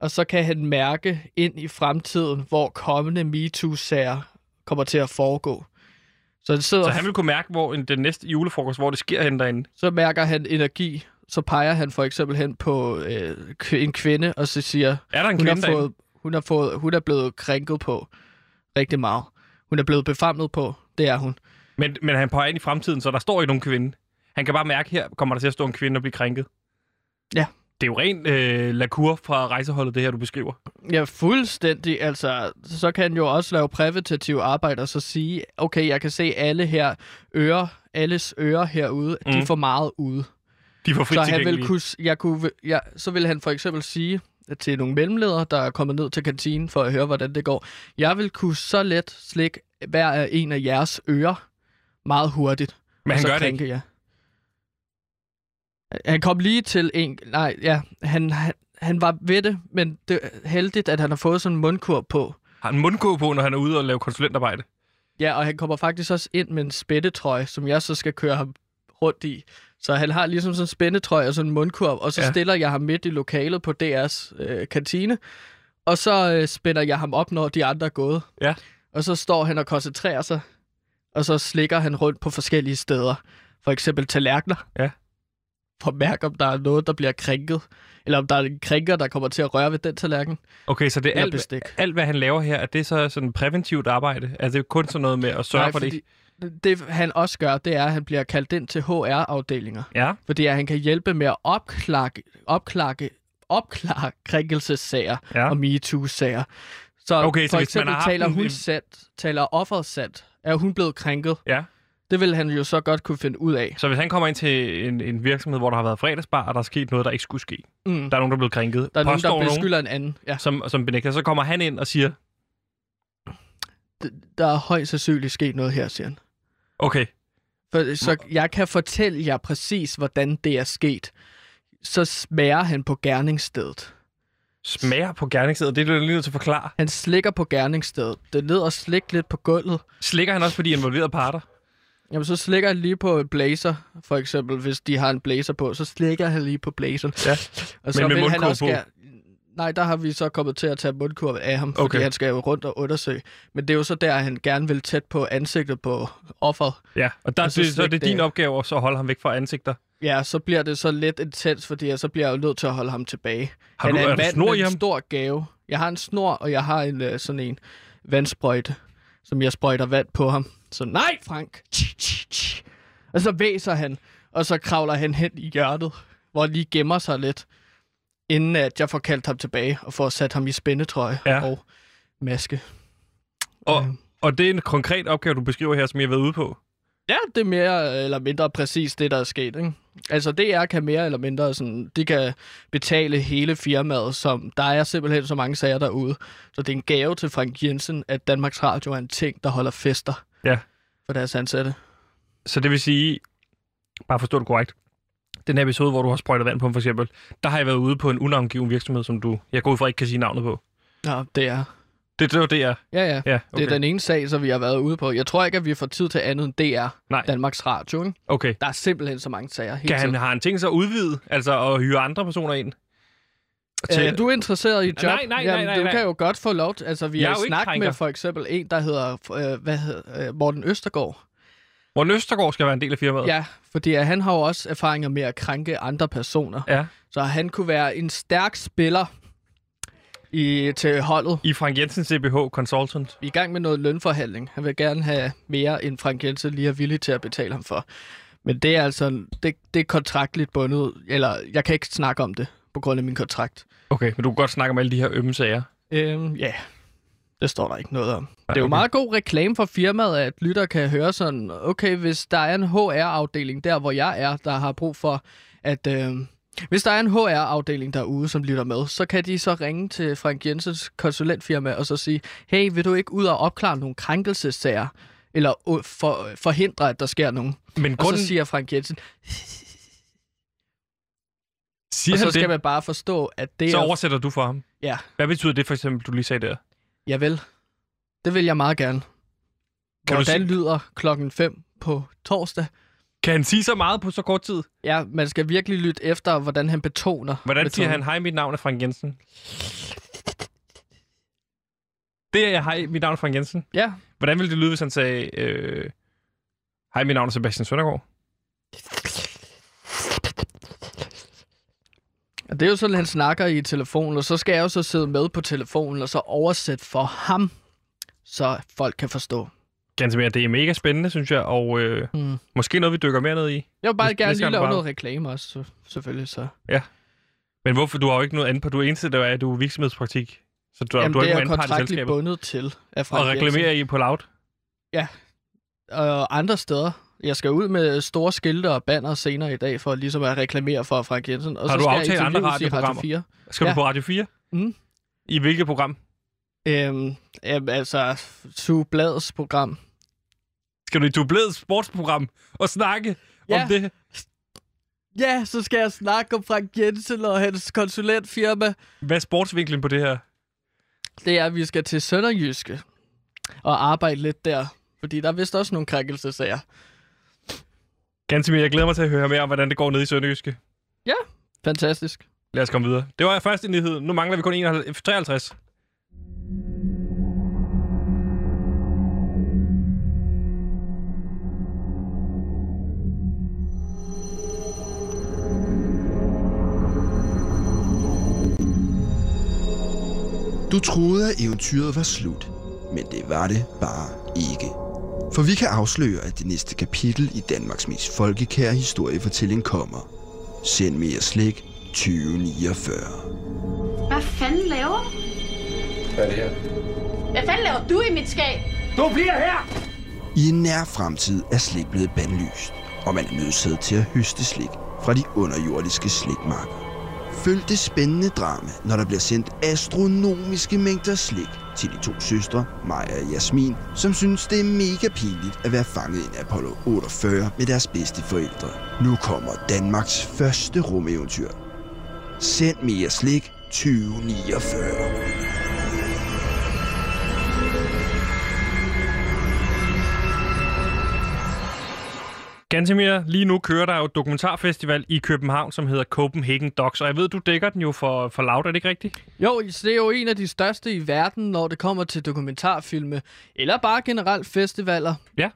Og så kan han mærke ind i fremtiden, hvor kommende MeToo-sager kommer til at foregå. Så, han sidder, Så han vil kunne mærke, hvor en, den næste julefrokost, hvor det sker hen derinde. så mærker han energi. Så peger han for eksempel hen på øh, en kvinde, og så siger, Er der en hun kvinde har, derinde? fået, hun, har fået, hun er blevet krænket på rigtig meget. Hun er blevet befamlet på, det er hun. Men, men han peger ind i fremtiden, så der står ikke nogen kvinde. Han kan bare mærke, her kommer der til at stå en kvinde og blive krænket. Ja. Det er jo ren øh, lakur fra rejseholdet, det her, du beskriver. Ja, fuldstændig. Altså, så kan han jo også lave præventativ arbejde og så sige, okay, jeg kan se alle her ører, alles ører herude, mm. de får meget ude. De får frit Så han vil kunne, jeg kunne, ja, så vil han for eksempel sige til nogle mellemledere, der er kommet ned til kantinen for at høre, hvordan det går. Jeg vil kunne så let slikke hver af en af jeres ører meget hurtigt. Men han gør det ikke. jer. Han kom lige til en... Nej, ja, han, han, han var ved det, men det er heldigt, at han har fået sådan en mundkur på. Har en mundkåb på, når han er ude og lave konsulentarbejde. Ja, og han kommer faktisk også ind med en spættetrøje, som jeg så skal køre ham rundt i. Så han har ligesom sådan en spændetrøje og sådan en mundkurv, og så ja. stiller jeg ham midt i lokalet på DR's øh, kantine, og så øh, spænder jeg ham op, når de andre er gået. Ja. Og så står han og koncentrerer sig, og så slikker han rundt på forskellige steder. For eksempel tallerkener. Ja. For mærke, om der er noget, der bliver krænket. Eller om der er en krænker, der kommer til at røre ved den tallerken. Okay, så det er alt, bestik. alt, hvad han laver her, er det så sådan præventivt arbejde? Altså, det er kun sådan noget med at sørge Nej, for det? det, han også gør, det er, at han bliver kaldt ind til HR-afdelinger. Ja. Fordi at han kan hjælpe med at opklakke, opklakke, opklare krænkelsessager Ja. og MeToo-sager. Så, Okay, så for hvis man eksempel har taler hun en- sandt, taler offeret sandt. Er hun blevet krænket? Ja. Det vil han jo så godt kunne finde ud af. Så hvis han kommer ind til en, en virksomhed, hvor der har været fredagsbar, og der er sket noget, der ikke skulle ske. Mm. Der er nogen, der er blevet krænket. Der er nogen, der beskylder en anden. Ja. som, som benægter. Så kommer han ind og siger, Der er højst sandsynligt sket noget her, siger han. okay, For, så jeg kan fortælle jer præcis, hvordan det er sket. Så smager han på gerningsstedet. smager på gerningsstedet, det er du lige nødt til at forklare. Han slikker på gerningsstedet. Det er ned og slik lidt på gulvet. Slikker han også på de involverede parter? Jamen, så slikker han lige på en blazer, for eksempel, hvis de har en blazer på, så slikker han lige på blazeren. Ja. Og så Men med han mundkurv også på? gerne... Nej, der har vi så kommet til at tage mundkurv af ham, fordi Okay. han skal jo rundt og undersøge. Men det er jo så der, han gerne vil tæt på ansigtet på offeret. Ja, og der, Og så det, så er det din opgave at holde ham væk fra ansigter. Ja, så bliver det så lidt intens, fordi jeg så bliver jeg jo nødt til at holde ham tilbage. Har han du, er er en mand snor med en stor gave. Jeg har en snor, og jeg har en øh, sådan en vandsprøjte, som jeg sprøjter vand på ham. Så nej, Frank! Og så væser han, og så kravler han hen i hjørnet, hvor han lige gemmer sig lidt, inden at jeg får kaldt ham tilbage og får sat ham i spændetrøje Ja. og maske. Og, Øh. og det er en konkret opgave, du beskriver her, som jeg har været ude på. Ja, det er mere eller mindre præcis det, der er sket. Ikke? Altså DR kan mere eller mindre sådan, de kan betale hele firmaet, som der er simpelthen så mange sager derude. Så det er en gave til Frank Jensen, at Danmarks Radio er en ting, der holder fester Ja. for deres ansatte. Så det vil sige, bare forstå det korrekt, den her episode, hvor du har sprøjtet vand på ham for eksempel, der har jeg været ude på en unavngiven virksomhed, som du, jeg går ud fra, ikke kan sige navnet på. Ja, det er. Det, det var det, jeg... Ja, ja. Ja, Det okay. er den ene sag, som vi har været ude på. Jeg tror ikke, at vi får tid til andet end DR, Nej, Danmarks Radio. Ikke? okay. Der er simpelthen så mange sager hele Kan han, tiden. har han tænkt sig at udvide, altså at hyre andre personer ind? Øh, er du interesseret i job? Nej, nej, nej, Jamen, nej, du nej. kan jo godt få lov til... Altså, vi Jeg er har snakket med for eksempel en, der hedder øh, hvad hedder, øh, Morten Østergaard. Morten Østergaard skal være en del af firmaet? Ja, fordi at han har jo også erfaringer med at krænke andre personer. ja. Så han kunne være en stærk spiller i, til holdet. I Frank Jensen CBH Consultant. Vi er i gang med noget lønforhandling. Han vil gerne have mere, end Frank Jensen lige er villig til at betale ham for. Men det er altså det, det er kontraktligt bundet, eller jeg kan ikke snakke om det på grund af min kontrakt. Okay, men du kan godt snakke om alle de her ømme sager. Øhm, ja, det står der ikke noget om. Det er jo meget god reklame for firmaet, at lytter kan høre sådan, okay, hvis der er en HR-afdeling der, hvor jeg er, der har brug for at øh, Hvis der er en HR-afdeling derude, som lytter med, så kan de så ringe til Frank Jensens konsulentfirma og så sige, hey, vil du ikke ud og opklare nogle krænkelsessager? Eller for, forhindre, at der sker nogen? Men Og grunden, så siger Frank Jensen, siger og så skal det, man bare forstå, at det så er... oversætter du for ham. Ja, Hvad betyder det for eksempel, du lige sagde der? jeg vil. Det vil jeg meget gerne. Kan du Hvordan se- lyder klokken 5 på torsdag? Kan han sige så meget på så kort tid? Ja, man skal virkelig lytte efter, hvordan han betoner. Hvordan siger metoden. han, hej, mit navn er Frank Jensen? Det er, hej, mit navn er Frank Jensen. Ja, Hvordan ville det lyde, hvis han sagde, øh, hej, mit navn er Sebastian Søndergaard? og det er jo sådan, han snakker i telefonen, og så skal jeg jo så sidde med på telefonen, og så oversætte for ham, så folk kan forstå. Ganske mere, det er mega spændende, synes jeg, og øh, Hmm. måske noget, vi dykker mere ned i. Jeg vil bare gerne lige lave bare- noget reklame også, så, selvfølgelig. Så. Men hvorfor? Du har jo ikke noget andet på. Du er eneste, der er, at du er virksomhedspraktik. Så du, Jamen, du har det ikke er jeg kontraktligt bundet til af Og Frank reklamerer I på loud? Jensen. Og andre steder. Jeg skal ud med store skilte og banner senere i dag, for ligesom at reklamere for Frank Jensen. Og Har så du skal jeg aftalt andre interviews i Radio radioprogrammer? 4. Skal ja. Ja. du på Radio 4? Mm. I hvilket program? Øhm, altså, Sue Blads program. Skal du i Dublets sportsprogram og snakke Ja. om det? Ja, så skal jeg snakke om Frank Jensen og hans konsulentfirma. Hvad er sportsvinklen på det her? Det er, at vi skal til Sønderjyske og arbejde lidt der. Fordi der er vist også nogle krænkelsesager. Ganske mere, jeg glæder mig til at høre mere om, hvordan det går nede i Sønderjyske. Fantastisk. Lad os komme videre. Det var første nyhed. Nu mangler vi kun 51, 53. Du troede, at eventyret var slut, men det var det bare ikke. For vi kan afsløre, at det næste kapitel i Danmarks mest folkekære historiefortælling kommer. Send mere slik 2049. Hvad fanden laver du? Hvad er det her? Hvad fanden laver du i mit skab? Du bliver her! I en nær fremtid er slik blevet bandlyst, og man er nødsaget til at høste slik fra de underjordiske slikmarker. Følg det spændende drama, når der bliver sendt astronomiske mængder slik til de to søstre, Maja og Jasmin, som synes, det er mega pinligt at være fanget i Apollo 48 med deres bedste forældre. Nu kommer Danmarks første rumeventyr. Send mere slik 2049. Gantemir, lige nu kører der jo et dokumentarfestival i København, som hedder Copenhagen Docs, og jeg ved, du dækker den jo for, for Loud, er det ikke rigtigt? Jo, det er jo en af de største i verden, når det kommer til dokumentarfilme, eller bare generelt festivaler. Ja.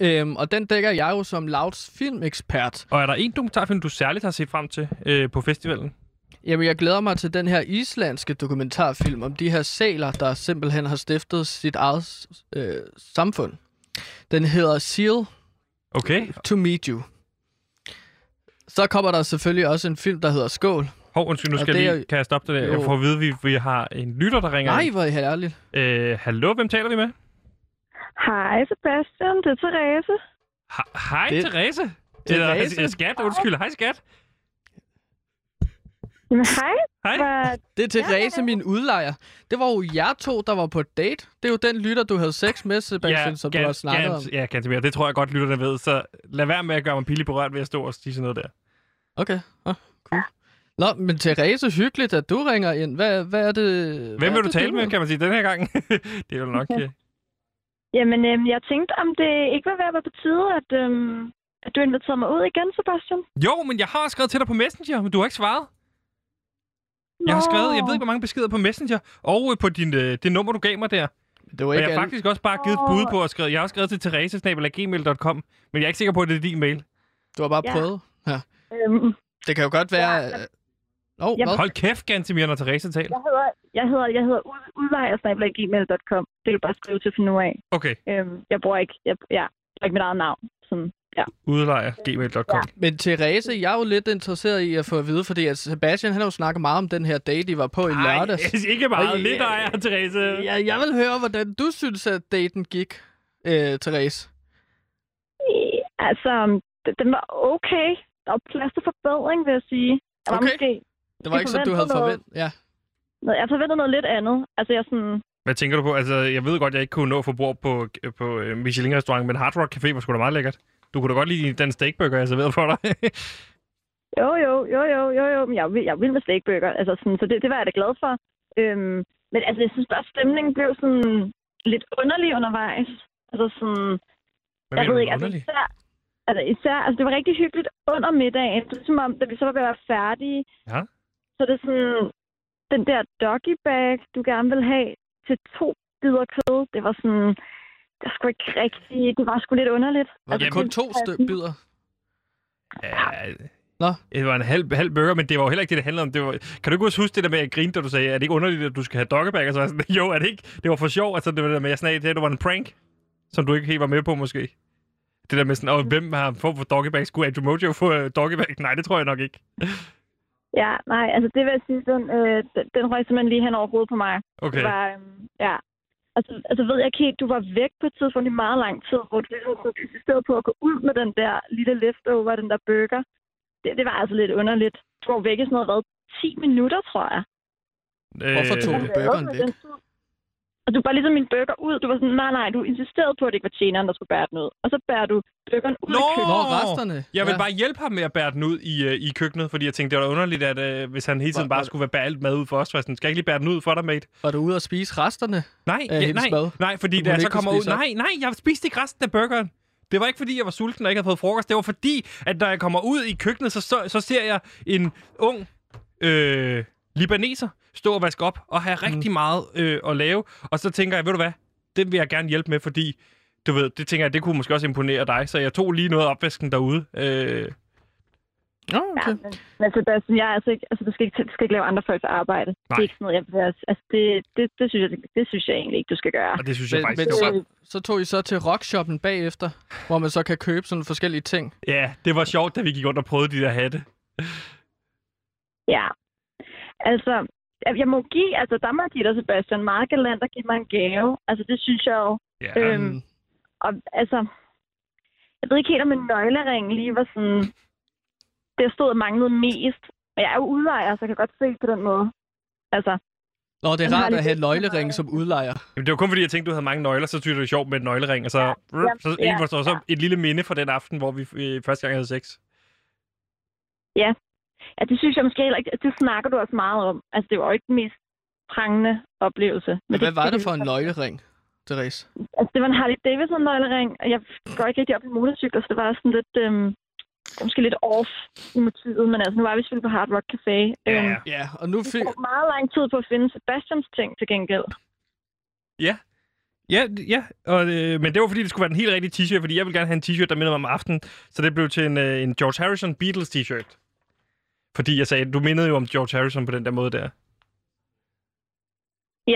Øhm, og den dækker jeg jo som Louds filmekspert. Og er der en dokumentarfilm, du særligt har set frem til øh, på festivalen? Jamen, jeg glæder mig til den her islandske dokumentarfilm om de her sæler, der simpelthen har stiftet sit eget øh, samfund. Den hedder Seal Okay. to Meet You. Så kommer der selvfølgelig også en film, der hedder Skål. Hov, undskyld, nu Og skal det jeg er- lige, kan jeg stoppe det der? Jeg får at vide, at vi, vi har en lytter, der ringer Nej, hvor er herligt. Øh, hallo, hvem taler vi med? Hej Sebastian, det er Therese. Ha- Hej, Det- Therese. Therese? Eller, skat, undskyld. Hej, skat. Jamen hej, Hej. Det er Therese, min udlejer. Det var jo jer to, der var på date. Det er jo den lytter, du havde sex med, Sebastian, ja, som du har snakket om. Ja, Gantemir, det tror jeg godt, lytterne ved. Så lad være med at gøre mig pillig berørt ved at stå og sige sådan noget der. Okay, ah, cool. Nå, men Therese, hyggeligt, at du ringer ind. Hvad, hvad er det... Hvem vil du det, tale med, kan man sige, den her gang? [LAUGHS] det er jo nok... øh, Jamen, øhm, jeg tænkte, om det ikke var ved at være på tide, at, øhm, at du inviterede mig ud igen, Sebastian. Jo, men jeg har skrevet til dig på Messenger, men du har ikke svaret. Jeg har skrevet, jeg ved ikke, hvor mange beskeder på Messenger, og øh, på din, øh, det nummer, du gav mig der. Det var Og ikke jeg har alle... faktisk også bare givet et bud på at skrive. Jeg har også skrevet til therese.gmail.com, men jeg er ikke sikker på, at det er din mail. Du har bare Ja. prøvet. Ja. Øhm, Det kan jo godt være... Ja, øh, Åh, oh, Jamen, hvad? Hold kæft, Gantemir, når Therese taler. jeg hedder, jeg hedder, jeg hedder ud- udlejersnabel.gmail.com. Det kan du bare skrive til for nu af. Okay, Øhm, jeg bruger ikke, jeg, ja, jeg bruger ikke mit eget navn. Sådan, ja. udlejer, gmail.com. Men Therese, jeg er jo lidt interesseret i at få at vide, fordi at Sebastian han har jo snakket meget om den her date, I var på i lørdags. Ej, [LAUGHS] ikke meget. Ej, Lidt ja, ejer, Therese. Ja, jeg vil høre, hvordan du synes, at daten gik, øh, Therese. Øh, Altså, det- den var okay. Der var plads til forbedring, vil jeg sige. Jeg var Okay. måske... Det var ikke så, du havde forventet. Ja. noget- Jeg forventede noget lidt andet. Altså, jeg sådan... Hvad tænker du på? Altså, jeg ved godt, jeg ikke kunne nå at få bord på, på øh, Michelin-restaurant, men Hard Rock Café var sgu da meget lækkert. Du kunne da godt lide den steakburger, jeg serverede for dig. [LAUGHS] Jo, jo, jo, jo, jo, jo. Men jeg, er jeg er vild med steakburger. Altså, sådan, så det, det var jeg da glad for. Øhm, men altså, jeg synes bare, stemningen blev sådan lidt underlig undervejs. Altså sådan... Hvad jeg ved ikke, altså underligt? især, altså især, altså det var rigtig hyggeligt under middagen. Det er som om, da vi så var ved at være færdige, Ja. så er det sådan, den der doggy bag, du gerne vil have til to bidder kød, det var sådan, det var sgu ikke rigtigt, det var sgu lidt underligt. Var det kun to stø- bidder? Ja, Nå. Det var en halv, halv burger, men det var jo heller ikke det, det handlede om. Det var, kan du ikke også huske det der med, at jeg grinte, da du sagde, er det ikke underligt, at du skal have doggebag? Og så var jeg sådan, jo, er det ikke? Det var for sjov. Altså, det var det der med, jeg sådan, det var en prank, som du ikke helt var med på, måske. Det der med sådan, åh, hvem har fået for doggebag? Skulle Andrew Mojo få uh? Nej, det tror jeg nok ikke. [LAUGHS] Ja, nej, altså det vil jeg sige, den, øh, den, røg simpelthen lige hen over hovedet på mig. Okay. Det var, øhm, ja. Altså, altså ved jeg ikke helt, du var væk på et tidspunkt i meget lang tid, hvor du ligesom sådan insisterede på at gå ud med den der lille leftover, den der burger. Det, det var altså lidt underligt. Du var væk i sådan noget, hvad, 10 minutter, tror jeg. Hvorfor tog du burgeren væk? Og du bare ligesom min burger ud. Du var sådan, nej, nej, du insisterede på, at det ikke var tjeneren, der skulle bære den ud. Og så bærer du burgeren ud Nå! i køkkenet. Nå, resterne. Jeg vil Ja. bare hjælpe ham med at bære den ud i, uh, i køkkenet, fordi jeg tænkte, det var underligt, at uh, hvis han hele tiden Var- bare var- skulle være bære alt mad ud for os, så var sådan, skal jeg ikke lige bære den ud for dig, mate? Var du ude at spise resterne? Nej, Af ja, nej, mad? nej, fordi da jeg så kommer ud... Nej, nej, jeg spiste ikke resten af burgeren. Det var ikke, fordi jeg var sulten og ikke havde fået frokost. Det var fordi, at når jeg kommer ud i køkkenet, så, så, så ser jeg en ung øh, libaneser stå og vaske op og have rigtig meget øh, at lave. Og så tænker jeg, ved du hvad, det vil jeg gerne hjælpe med, fordi du ved, det tænker jeg, det kunne måske også imponere dig. Så jeg tog lige noget af opvasken derude. Øh, Ja, okay. men, men Sebastian, jeg er altså ikke, altså, du, skal ikke, du skal ikke lave andre folks arbejde. Det Nej. er ikke sådan noget, jeg vil altså, det, det, det, synes jeg, det, det synes jeg egentlig ikke, du skal gøre. og det synes jeg Men, faktisk, men det så, så tog I så til rockshoppen bagefter, hvor man så kan købe sådan forskellige ting. ja, det var sjovt, da vi gik rundt og prøvede de der hatte. Ja. Altså, jeg, jeg må give, altså der må jeg give dig, Sebastian, meget galant at give mig en gave. Altså, det synes jeg jo. Ja, Øhm. Og altså, jeg ved ikke helt, om en nøglering lige var sådan, det stod og manglede mest. Men jeg er jo udlejer, så jeg kan godt se på den måde. Altså, Nå, det er rart at have nøglering som udlejer. Jamen, det var kun fordi, jeg tænkte, du havde mange nøgler, så synes jeg, det var sjovt med et nøglering. Og så, ja, ja, så, ja, ja, så, så ja. et lille minde fra den aften, hvor vi øh, første gang havde sex. ja, det synes jeg måske heller ikke, det snakker du også meget om. Altså, det var jo ikke den mest prangende oplevelse. Men hvad var det for en vi- nøglering, Therese? Altså, det var en Harley Davidson nøglering, og jeg går ikke rigtig op i motorcykler, så det var sådan lidt, øhm, det måske lidt off i motivet, men altså, nu var vi selvfølgelig på Hard Rock Café. Øhm, Ja, og nu det fik... tog meget lang tid på at finde Sebastians ting til gengæld. Ja. Ja, ja. Og, øh, men det var fordi, det skulle være en helt rigtig t-shirt, fordi jeg vil gerne have en t-shirt, der minder mig om aftenen. Så det blev til en, øh, en George Harrison Beatles t-shirt. Fordi jeg sagde, du mindede jo om George Harrison på den der måde der.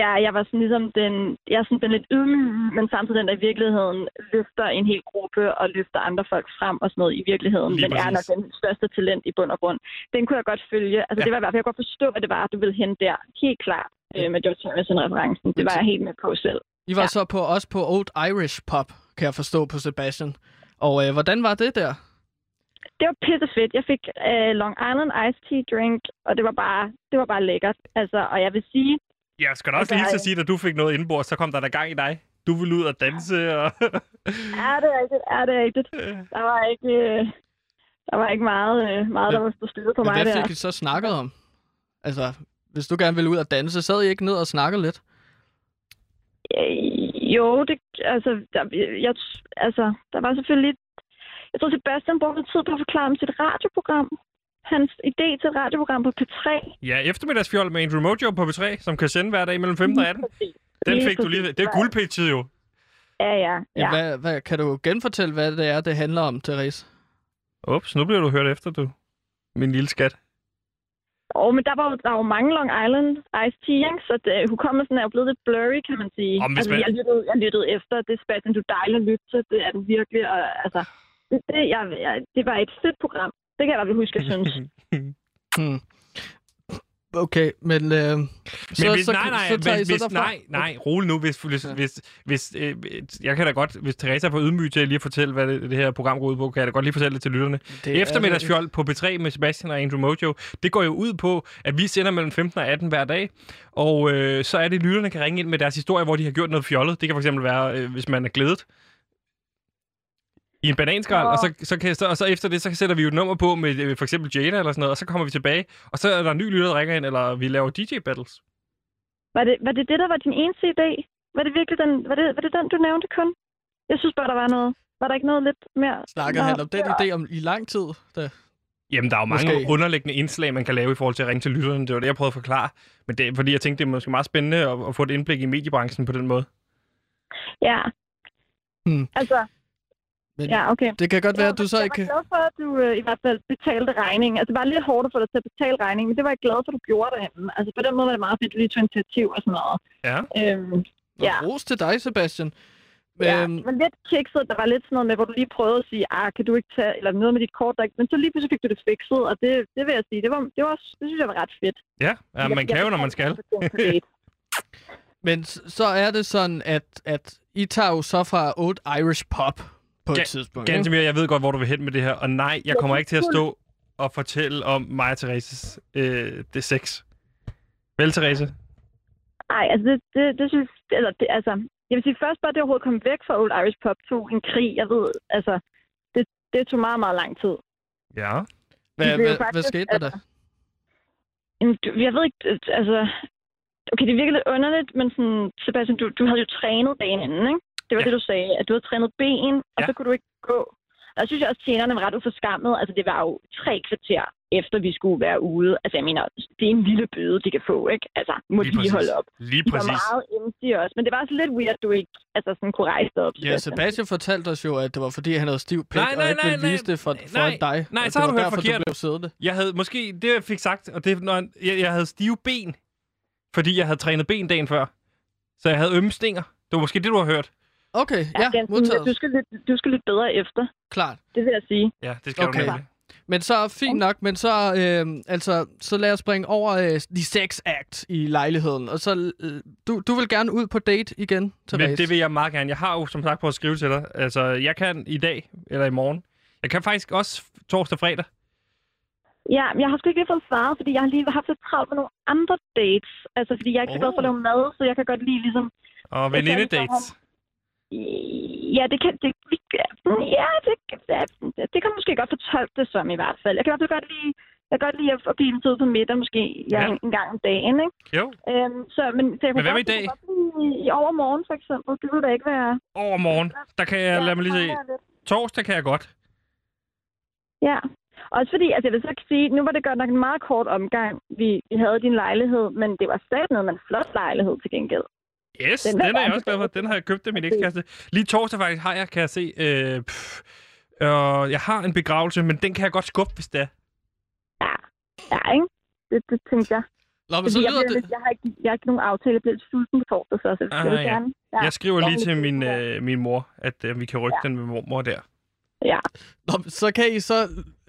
Ja, jeg var sådan ligesom den, jeg er sådan den lidt ydmyg, men samtidig den, der i virkeligheden løfter en hel gruppe og løfter andre folk frem og sådan noget i virkeligheden, Lige men er nok præcis. den største talent i bund og grund. Den kunne jeg godt følge. Altså, Ja. ja. det var i hvert fald, jeg kunne godt forstå, hvad det var, du ville hente der. Helt klart øh, med George Harrison-referencen. Det var jeg helt med på selv. I var Ja. så på også på Old Irish Pub, kan jeg forstå på Sebastian. Og øh, hvordan var det der? Det var pisse fedt. Jeg fik øh, Long Island Iced Tea drink, og det var bare, det var bare lækkert. Altså, og jeg vil sige, Jeg skal da også Altså, lige at sige, at du fik noget indenbord, så kom der der gang i dig. Du ville ud og danse, og... er det rigtigt, er det rigtigt. Der var ikke, øh, der var ikke meget, øh, meget der var på styret på Men mig hvad der. fik I så snakket om? Altså, hvis du gerne ville ud og danse, sad I ikke ned og snakkede lidt? Øh, jo, det, altså, der, jeg, altså, der var selvfølgelig... Jeg tror, Sebastian brugte tid på at forklare om sit radioprogram. Hans idé til et radioprogram på P3. Ja, eftermiddagsfjold med Andrew Mojo på B3, som kan sende hver dag mellem 15 og 18. Den Lige fik du lige... Det er guldpitchet jo. Ja, ja, Ja. Hvad, hvad, kan du genfortælle, hvad det er, det handler om, Therese? Ups, nu bliver du hørt efter, du. Min lille skat. Og, men der var, jo- der var jo mange Long Island Ice Tea, så det, hukommelsen er jo blevet lidt blurry, kan man sige. Om hvis altså, man- jeg, lyttede, jeg lyttede efter. Det er Sebastian, du dejlig at lytte til. Det er du virkelig. Og, altså, det, jeg, jeg, det var et fedt program. Det kan jeg fald huske, jeg synes. [LAUGHS] Hmm. Okay, men... Øh, Men så, hvis, så, nej, nej, så tager men I så hvis, derfra. nej, nej, rolig nu. Hvis, hvis, Ja. hvis, hvis øh, jeg kan da godt, hvis Teresa er for ydmyg til lige at fortælle, hvad det, det her program går ud på, kan jeg da godt lige fortælle det til lytterne. Det er- Eftermiddagsfjold på B3 med Sebastian og Andrew Mojo, det går jo ud på, at vi sender mellem 15 og 18 hver dag, og øh, så er det, at lytterne kan ringe ind med deres historie, hvor de har gjort noget fjollet. Det kan fx være, øh, hvis man er glædet i en bananskrald, og, så, så kan, så, og så efter det, så sætter vi jo et nummer på med øh, for eksempel Jada eller sådan noget, og så kommer vi tilbage, og så er der en ny lytter, der ringer ind, eller vi laver DJ-battles. Var det, var det det, der var din eneste idé? Var det virkelig den, var det, var det den, du nævnte kun? Jeg synes bare, der var noget. Var der ikke noget lidt mere? Snakker han om den ja. idé om i lang tid? Da. Jamen, der er jo mange Måske. underliggende indslag, man kan lave i forhold til at ringe til lytterne. Det var det, jeg prøvede at forklare. Men det fordi jeg tænkte, det er måske meget spændende at, at få et indblik i mediebranchen på den måde. Ja. Hmm. Altså, Men ja, okay. det kan godt være, at du så jeg ikke... var glad for, at du øh, i hvert fald betalte regningen. Altså, det var lidt hårdt at få dig til at betale regningen, men det var jeg glad for, at du gjorde derhen. Altså, på den måde var det meget fedt, at du lige tog initiativ og sådan noget. Ja. Øhm, Nå, ja. Ros til dig, Sebastian. ja, Øhm, det var lidt kikset. Der var lidt sådan noget med, hvor du lige prøvede at sige, ah, kan du ikke tage, eller noget med dit kort, der ikke... Men så lige pludselig fik du det fikset, og det, det vil jeg sige, det, var, det, var, det synes jeg var ret fedt. Ja, ja man kan jo, når man skal. [LAUGHS] Men så er det sådan, at, at I tager jo så fra Old Irish Pop på et Ga- tidspunkt. ikke? Ganske mere, jeg ved godt, hvor du vil hen med det her. Og nej, jeg kommer ikke til at stå og fortælle om mig og Thereses øh, det sex. Vel, Therese? Nej, altså det, det, det synes eller det, altså, jeg vil sige først bare, at det overhovedet kom væk fra Old Irish Pop tog en krig, jeg ved, altså, det, det tog meget, meget lang tid. Ja. Hvad, er hvad, hvad faktisk, skete der da? altså- du- Jeg ved ikke, altså, okay, det virker lidt underligt, men sådan, Sebastian, du, du havde jo trænet dagen inden, ikke? Det var Ja. det, du sagde, at du havde trænet ben, og Ja. så kunne du ikke gå. Og jeg synes jeg også, at tjenerne var ret uforskammet. Altså, det var jo tre kvarter efter vi skulle være ude. Altså, jeg mener, det er en lille bøde, de kan få, ikke? Altså, må Lige de lige præcis. holde op. Lige De var præcis. meget empty også, men det var også lidt weird, at du ikke altså, sådan kunne rejse dig op. Ja, Sebastian fortalte os jo, at det var fordi, han havde stiv pik, Nej, nej, og ikke ville nej, vise det for, for nej, dig. nej, så det har du hørt derfor, forkert. du blev siddende. Jeg havde måske, det jeg fik sagt, og det, når jeg, jeg havde stive ben, fordi jeg havde trænet ben dagen før. Så jeg havde ømme stinger. Det var måske det, du har hørt. Okay, ja, Ja, modtaget. du, skal lidt, du skal lidt bedre efter, Klart. det vil jeg sige. Ja, det skal Okay. du nemlig. Men så fint nok, men så, øh, altså, så lad os springe over øh, de sex act i lejligheden. Og så, øh, du, du vil gerne ud på date igen, Therese? Men det vil jeg meget gerne. Jeg har jo som sagt på at skrive til dig. Altså, jeg kan i dag, eller i morgen. Jeg kan faktisk også torsdag og fredag. Ja, men jeg har sgu ikke lige fået svaret, fordi jeg har lige haft lidt travlt med nogle andre dates. Altså, fordi jeg er ikke så glad for at lave mad, så jeg kan godt lide ligesom... Og venindedates. Ja, det kan... Det, ja, det, det, det kan måske godt fortolke det som i hvert fald. Jeg kan i hvert fald godt lide... Jeg kan godt lide at blive inviteret på middag, måske ja. Ja. en, gang om dagen, ikke? Jo, Øhm, så, men, så jeg Men hvad med i dag? I, i overmorgen, for eksempel. Det ville da ikke være... overmorgen. Der kan jeg, lad mig lige se. Torsdag kan jeg godt. Ja, også fordi, altså jeg vil så sige, nu var det godt nok en meget kort omgang, vi, vi havde din lejlighed, men det var stadig noget med en flot lejlighed til gengæld. Yes, Den den, er jeg også glad for. Den har jeg købt af min ekskæreste. Lige torsdag faktisk har jeg, kan jeg se. Øh, pff, øh, jeg har en begravelse, men den kan jeg godt skubbe, hvis det er. Ja, ja ikke? Det, det tænkte jeg. Nå, men Fordi så jeg, lyder bliver det... lidt, jeg, har ikke, jeg har ikke nogen aftale, jeg bliver lidt sulten på torsdag, så jeg, Ah, jeg vil ja. gerne. Ja. Jeg skriver lige til min, øh, min mor, at øh, vi kan rykke Ja. den med mormor der. ja. Nå, så kan I så...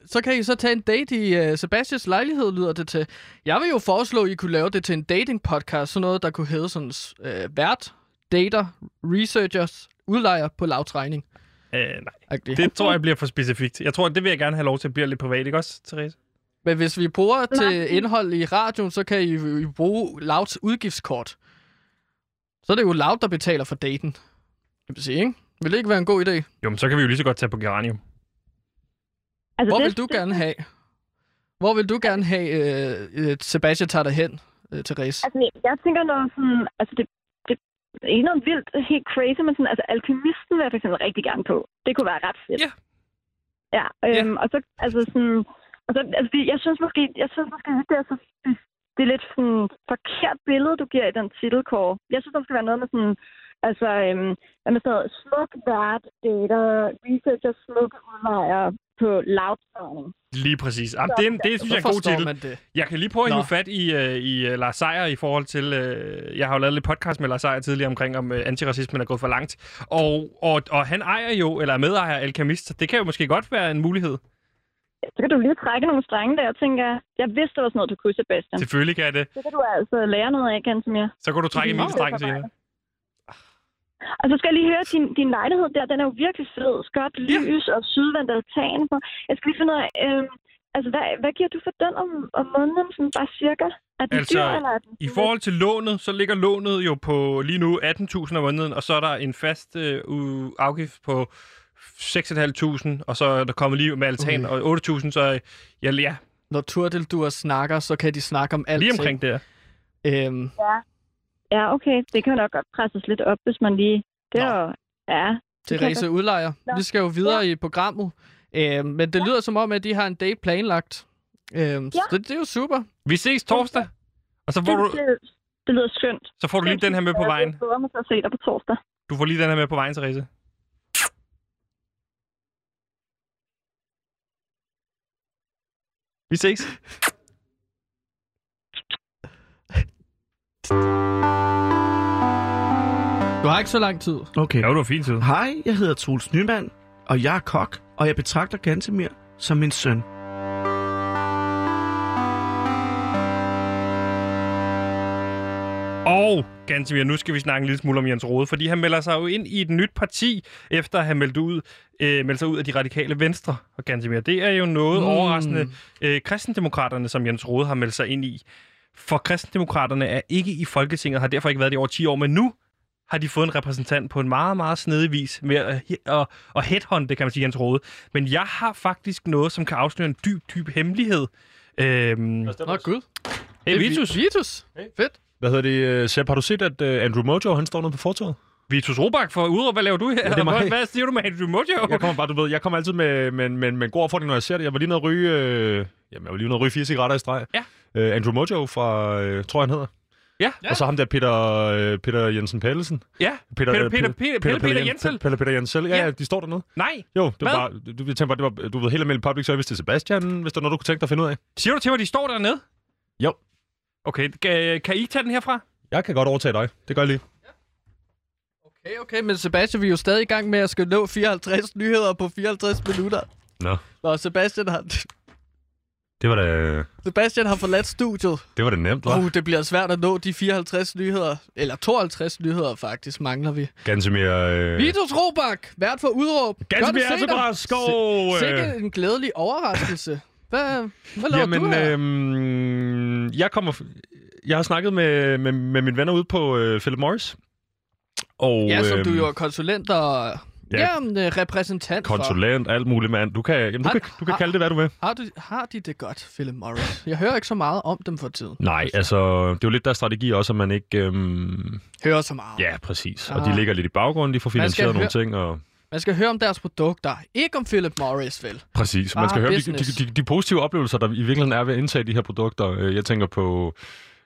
Så kan I så tage en date i uh, Sebastians lejlighed, lyder det til. Jeg vil jo foreslå, at I kunne lave det til en dating-podcast. Sådan noget, der kunne hedde sådan uh, vært, dater, researchers, udlejer på lavtræning. Øh, nej, Agtigt. det tror jeg bliver for specifikt. Jeg tror, det vil jeg gerne have lov til at blive lidt privat, ikke også, Therese? Men hvis vi bruger Nej. til indhold i radioen, så kan I, I bruge Louds udgiftskort. Så er det jo Loud, der betaler for daten. Kan man sige, ikke? Vil det ikke være en god idé? Jo, men så kan vi jo lige så godt tage på Geranium. Altså, Hvor det, vil du gerne have? Hvor vil du gerne have, øh, øh, Sebastian tager dig hen, øh, Therese? Altså, jeg tænker noget sådan, altså det, det er ikke noget vildt, helt crazy, men sådan, altså alkymisten vil jeg for eksempel rigtig gerne på. Det kunne være ret fedt. Ja. Ja, øhm, og så, altså sådan, og så, altså, det- jeg synes måske, jeg synes måske, det er så, det, det er lidt sådan forkert billede, du giver i den titelkår. Jeg synes, der skal være noget med sådan, altså, øhm, hvad man siger, smuk vært, dater, researcher, smuk udlejer på lavtræning. Lige præcis. Jamen, det, er en- det synes jeg er en god titel. man det. Jeg kan lige prøve at hive fat i, uh, i uh, Lars Seier i forhold til... Uh, jeg har jo lavet lidt podcast med Lars Seier tidligere omkring, om uh, antiracismen er gået for langt. Og, og, og han ejer jo, eller er medejer af Alchemist, så det kan jo måske godt være en mulighed. så kan du lige trække nogle strenge der, og tænker, jeg vidste, der var sådan noget, du kunne, Sebastian. Selvfølgelig kan jeg det. Så kan du altså lære noget af, Gantemir. Så kan du trække en min streng det er senere. Og så skal jeg lige høre, din, din lejlighed der, den er jo virkelig fed. Skørt lys og sydvendt altan. på. Jeg skal lige finde ud af, øh, altså hvad, hvad giver du for den om, om måneden, sådan bare cirka? Er den Altså, dyr, eller er den I forhold til lånet, så ligger lånet jo på lige nu 18.000 om måneden, og så er der en fast øh, afgift på 6.500, og så er der kommet lige med altan, Okay. og 8.000, så ja, ja, Når turtelduer snakker, så kan de snakke om alt. lige omkring der. Øhm, Ja, okay. Det kan nok godt presses lidt op, hvis man lige... Det er jo... Ja. Therese Udlejer. Nå. Vi skal jo videre i programmet. Øhm, men det lyder som om, at de har en date planlagt. Øhm, så det, det er jo super. Vi ses torsdag, og så får det, du, det, det lyder skønt. så får du lige den her med på vejen. Jeg glæder mig til at se dig på torsdag. Du får lige den her med på vejen, Therese. Vi ses. [LAUGHS] har ikke så lang tid. Okay. Ja, du har fint tid. Hej, jeg hedder Troels Nyman, og jeg er kok, og jeg betragter Gantemir som min søn. Og, Gantemir, nu skal vi snakke en lille smule om Jens Rode, fordi han melder sig jo ind i et nyt parti, efter at have meldt, ud, øh, meldt sig ud af de radikale venstre. Og Gantemir, det er jo noget mm. overraskende. Øh, kristendemokraterne, som Jens Rode har meldt sig ind i. For kristendemokraterne er ikke i Folketinget, har derfor ikke været det i over 10 år, men nu har de fået en repræsentant på en meget, meget snedig vis med at, at, at headhunte, kan man sige, Jens Rode. Men jeg har faktisk noget, som kan afsløre en dyb, dyb hemmelighed. Øhm, Nå, gud. hey, Vitus. Vitus. Fedt. Hvad hedder det, Sepp? Har du set, at uh, Andrew Mojo, han står nede på fortovet? Vitus Robak for Udrup, hvad laver du her? Ja, det er mig. Hvad siger du med Andrew Mojo? Jeg kommer bare, du ved, jeg kommer altid med, med, med, med en god opfordring, når jeg ser det. Jeg var lige nede at ryge, øh, jamen, jeg var lige nede at ryge fire cigaretter i streg. Ja. Uh, Andrew Mojo fra, øh, tror jeg, han hedder. Ja. Og så ham der Peter, øh, Peter Jensen Pallesen. Ja, Peter, Peter, øh, Peter, Peter, Peter, Peter Jen- Jensel. Peter, Peter Jensel. Ja, Ja. de står dernede. Nej, Jo, det Hvad? var bare, du, jeg tænkte bare, det var, du ved, helt almindelig public service til Sebastian, hvis der er noget, du kunne tænke dig at finde ud af. siger du til mig, de står dernede? Jo. Okay, kan, kan I tage den herfra? Jeg kan godt overtage dig. Det gør jeg lige. Okay, okay, men Sebastian, vi er jo stadig i gang med at skal nå 54 nyheder på 54 minutter. Nå. Nå, Sebastian har, Det var da, Sebastian har forladt studiet. det var da nemt, hva'? Uh, det bliver svært at nå de 54 nyheder. Eller 52 nyheder, faktisk, mangler vi. Ganske mere... Øh... Vitus Robak, vært for udråb. Ganske Godt at mere se dig. Skov! Sikke en glædelig overraskelse. Hvad, hvad laver Jamen, du her? øhm, jeg kommer... Jeg har snakket med, med, med mine venner ude på øh, Philip Morris. Og, ja, som du øhm, jo er konsulent og ja, ja, ja repræsentant for. Konsulent, alt muligt, mand. Du kan, jamen, du Har- kan, du kan har- kalde det, hvad du vil. Har, du, har de det godt, Philip Morris? Jeg hører ikke så meget om dem for tiden. Nej, altså, det er jo lidt der strategi også, at man ikke... Øhm... Hører så meget. Ja, præcis. Og Ah. de ligger lidt i baggrunden, de får finansieret nogle høre- ting, og... Man skal høre om deres produkter, ikke om Philip Morris, vel? Præcis. Man skal høre om de, de, de, de positive oplevelser, der i virkeligheden er ved at indtage de her produkter. Øh, Jeg tænker på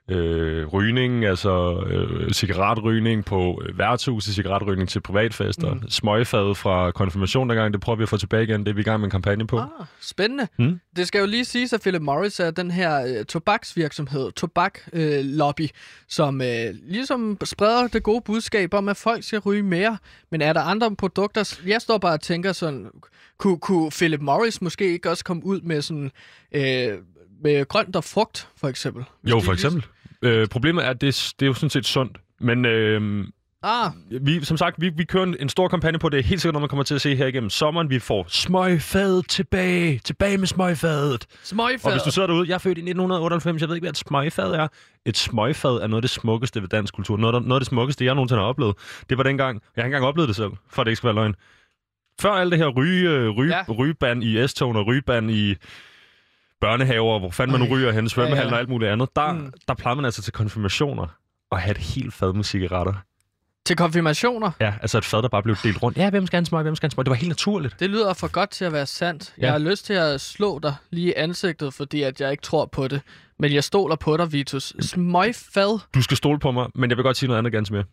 øh, rygning, altså øh, cigaretrygning på øh, værtshuse, cigaretrygning til privatfester, mm. smøgfad fra konfirmation dengang, det prøver vi at få tilbage igen, det er vi i gang med en kampagne på. Ah, spændende. Hmm? Det skal jo lige siges, at Philip Morris er den her øh, tobaksvirksomhed, tobaklobby, øh, lobby, som øh, ligesom spreder det gode budskab om, at folk skal ryge mere. Men er der andre produkter? Jeg står bare og tænker sådan, kunne, kunne Philip Morris måske ikke også komme ud med sådan øh, med grønt og frugt, for eksempel? Jo, for eksempel. Øh, problemet er, at det, det er jo sådan set sundt, men øh, Ah, vi, som sagt, vi, vi kører en, en stor kampagne på det. Helt sikkert, når man kommer til at se her igennem sommeren. Vi får smøgfadet tilbage. Tilbage med smøgfadet. smøgfad. Og hvis du sidder derude, jeg er født i 1998, jeg ved ikke, hvad et smøgfad er. Et smøgfad er noget af det smukkeste ved dansk kultur. Noget, noget af det smukkeste, jeg nogensinde har oplevet. Det var dengang, jeg har ikke engang oplevet det selv, for det ikke skal være løgn. Før alt det her ryge, øh, ryge, Ja. ja. rygeband i S-togen og rygeband i børnehaver, hvor fanden man nu ryger hen, svømmehallen Ja, ja. og alt muligt andet, der, Mm. der plejer man altså til konfirmationer at have et helt fad med cigaretter. Til konfirmationer. Ja, altså et fad, der bare blev delt rundt. Ja, hvem skal have en smøg, hvem skal have en smøg? Det var helt naturligt. Det lyder for godt til at være sandt. Jeg Ja. har lyst til at slå dig lige i ansigtet, fordi at jeg ikke tror på det. Men jeg stoler på dig, Vitus. Smøgfad. Du skal stole på mig, men jeg vil godt sige noget andet ganske mere.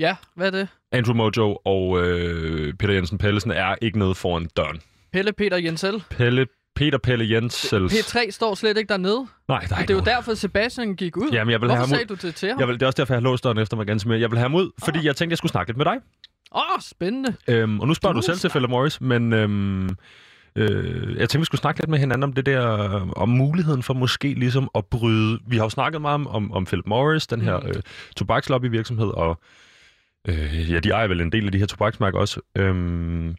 Ja, hvad er det? Andrew Mojo og øh, Peter Jensen Pallesen er ikke nede foran døren. Pelle Peter Jensel. Pelle, Peter Pelle Jensels... P3 står slet ikke dernede. Nej, der er Det er jo derfor, Sebastian gik ud. Jamen, jeg vil Hvorfor have sagde du det til ham? Jeg vil, det er også derfor, jeg har låst døren efter mig ganske mere. Jeg vil have ham ud, fordi jeg tænkte, jeg skulle snakke lidt med dig. Åh, oh, spændende. Øhm, og nu spørger Du du, selv til Philip Morris, men øhm, Øh, jeg tænkte, vi skulle snakke lidt med hinanden om det der, om muligheden for måske ligesom at bryde... Vi har jo snakket meget om, om, om Philip Morris, den her Mm. øh, tobakslobbyvirksomhed, og øh, ja, de ejer vel en del af de her tobaksmærker også. Øhm,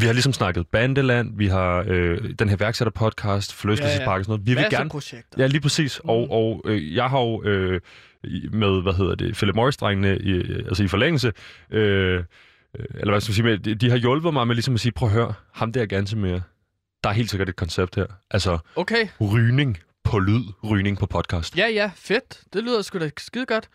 vi har ligesom snakket Bandeland, vi har øh, den her værksætterpodcast, Forlystelsespark og sådan noget. Vi vil gerne... projekter. Ja, lige præcis. Mm. Og, og øh, jeg har jo øh, med, hvad hedder det, Philip Morris-drengene, i, altså i forlængelse, øh, øh, eller hvad skal jeg sige, de, de har hjulpet mig med ligesom at sige, prøv at høre, ham der ganske mere. Der er helt sikkert et koncept her. Altså, Okay. rygning på lyd, rygning på podcast. Ja, ja, fedt. Det lyder sgu da skide godt.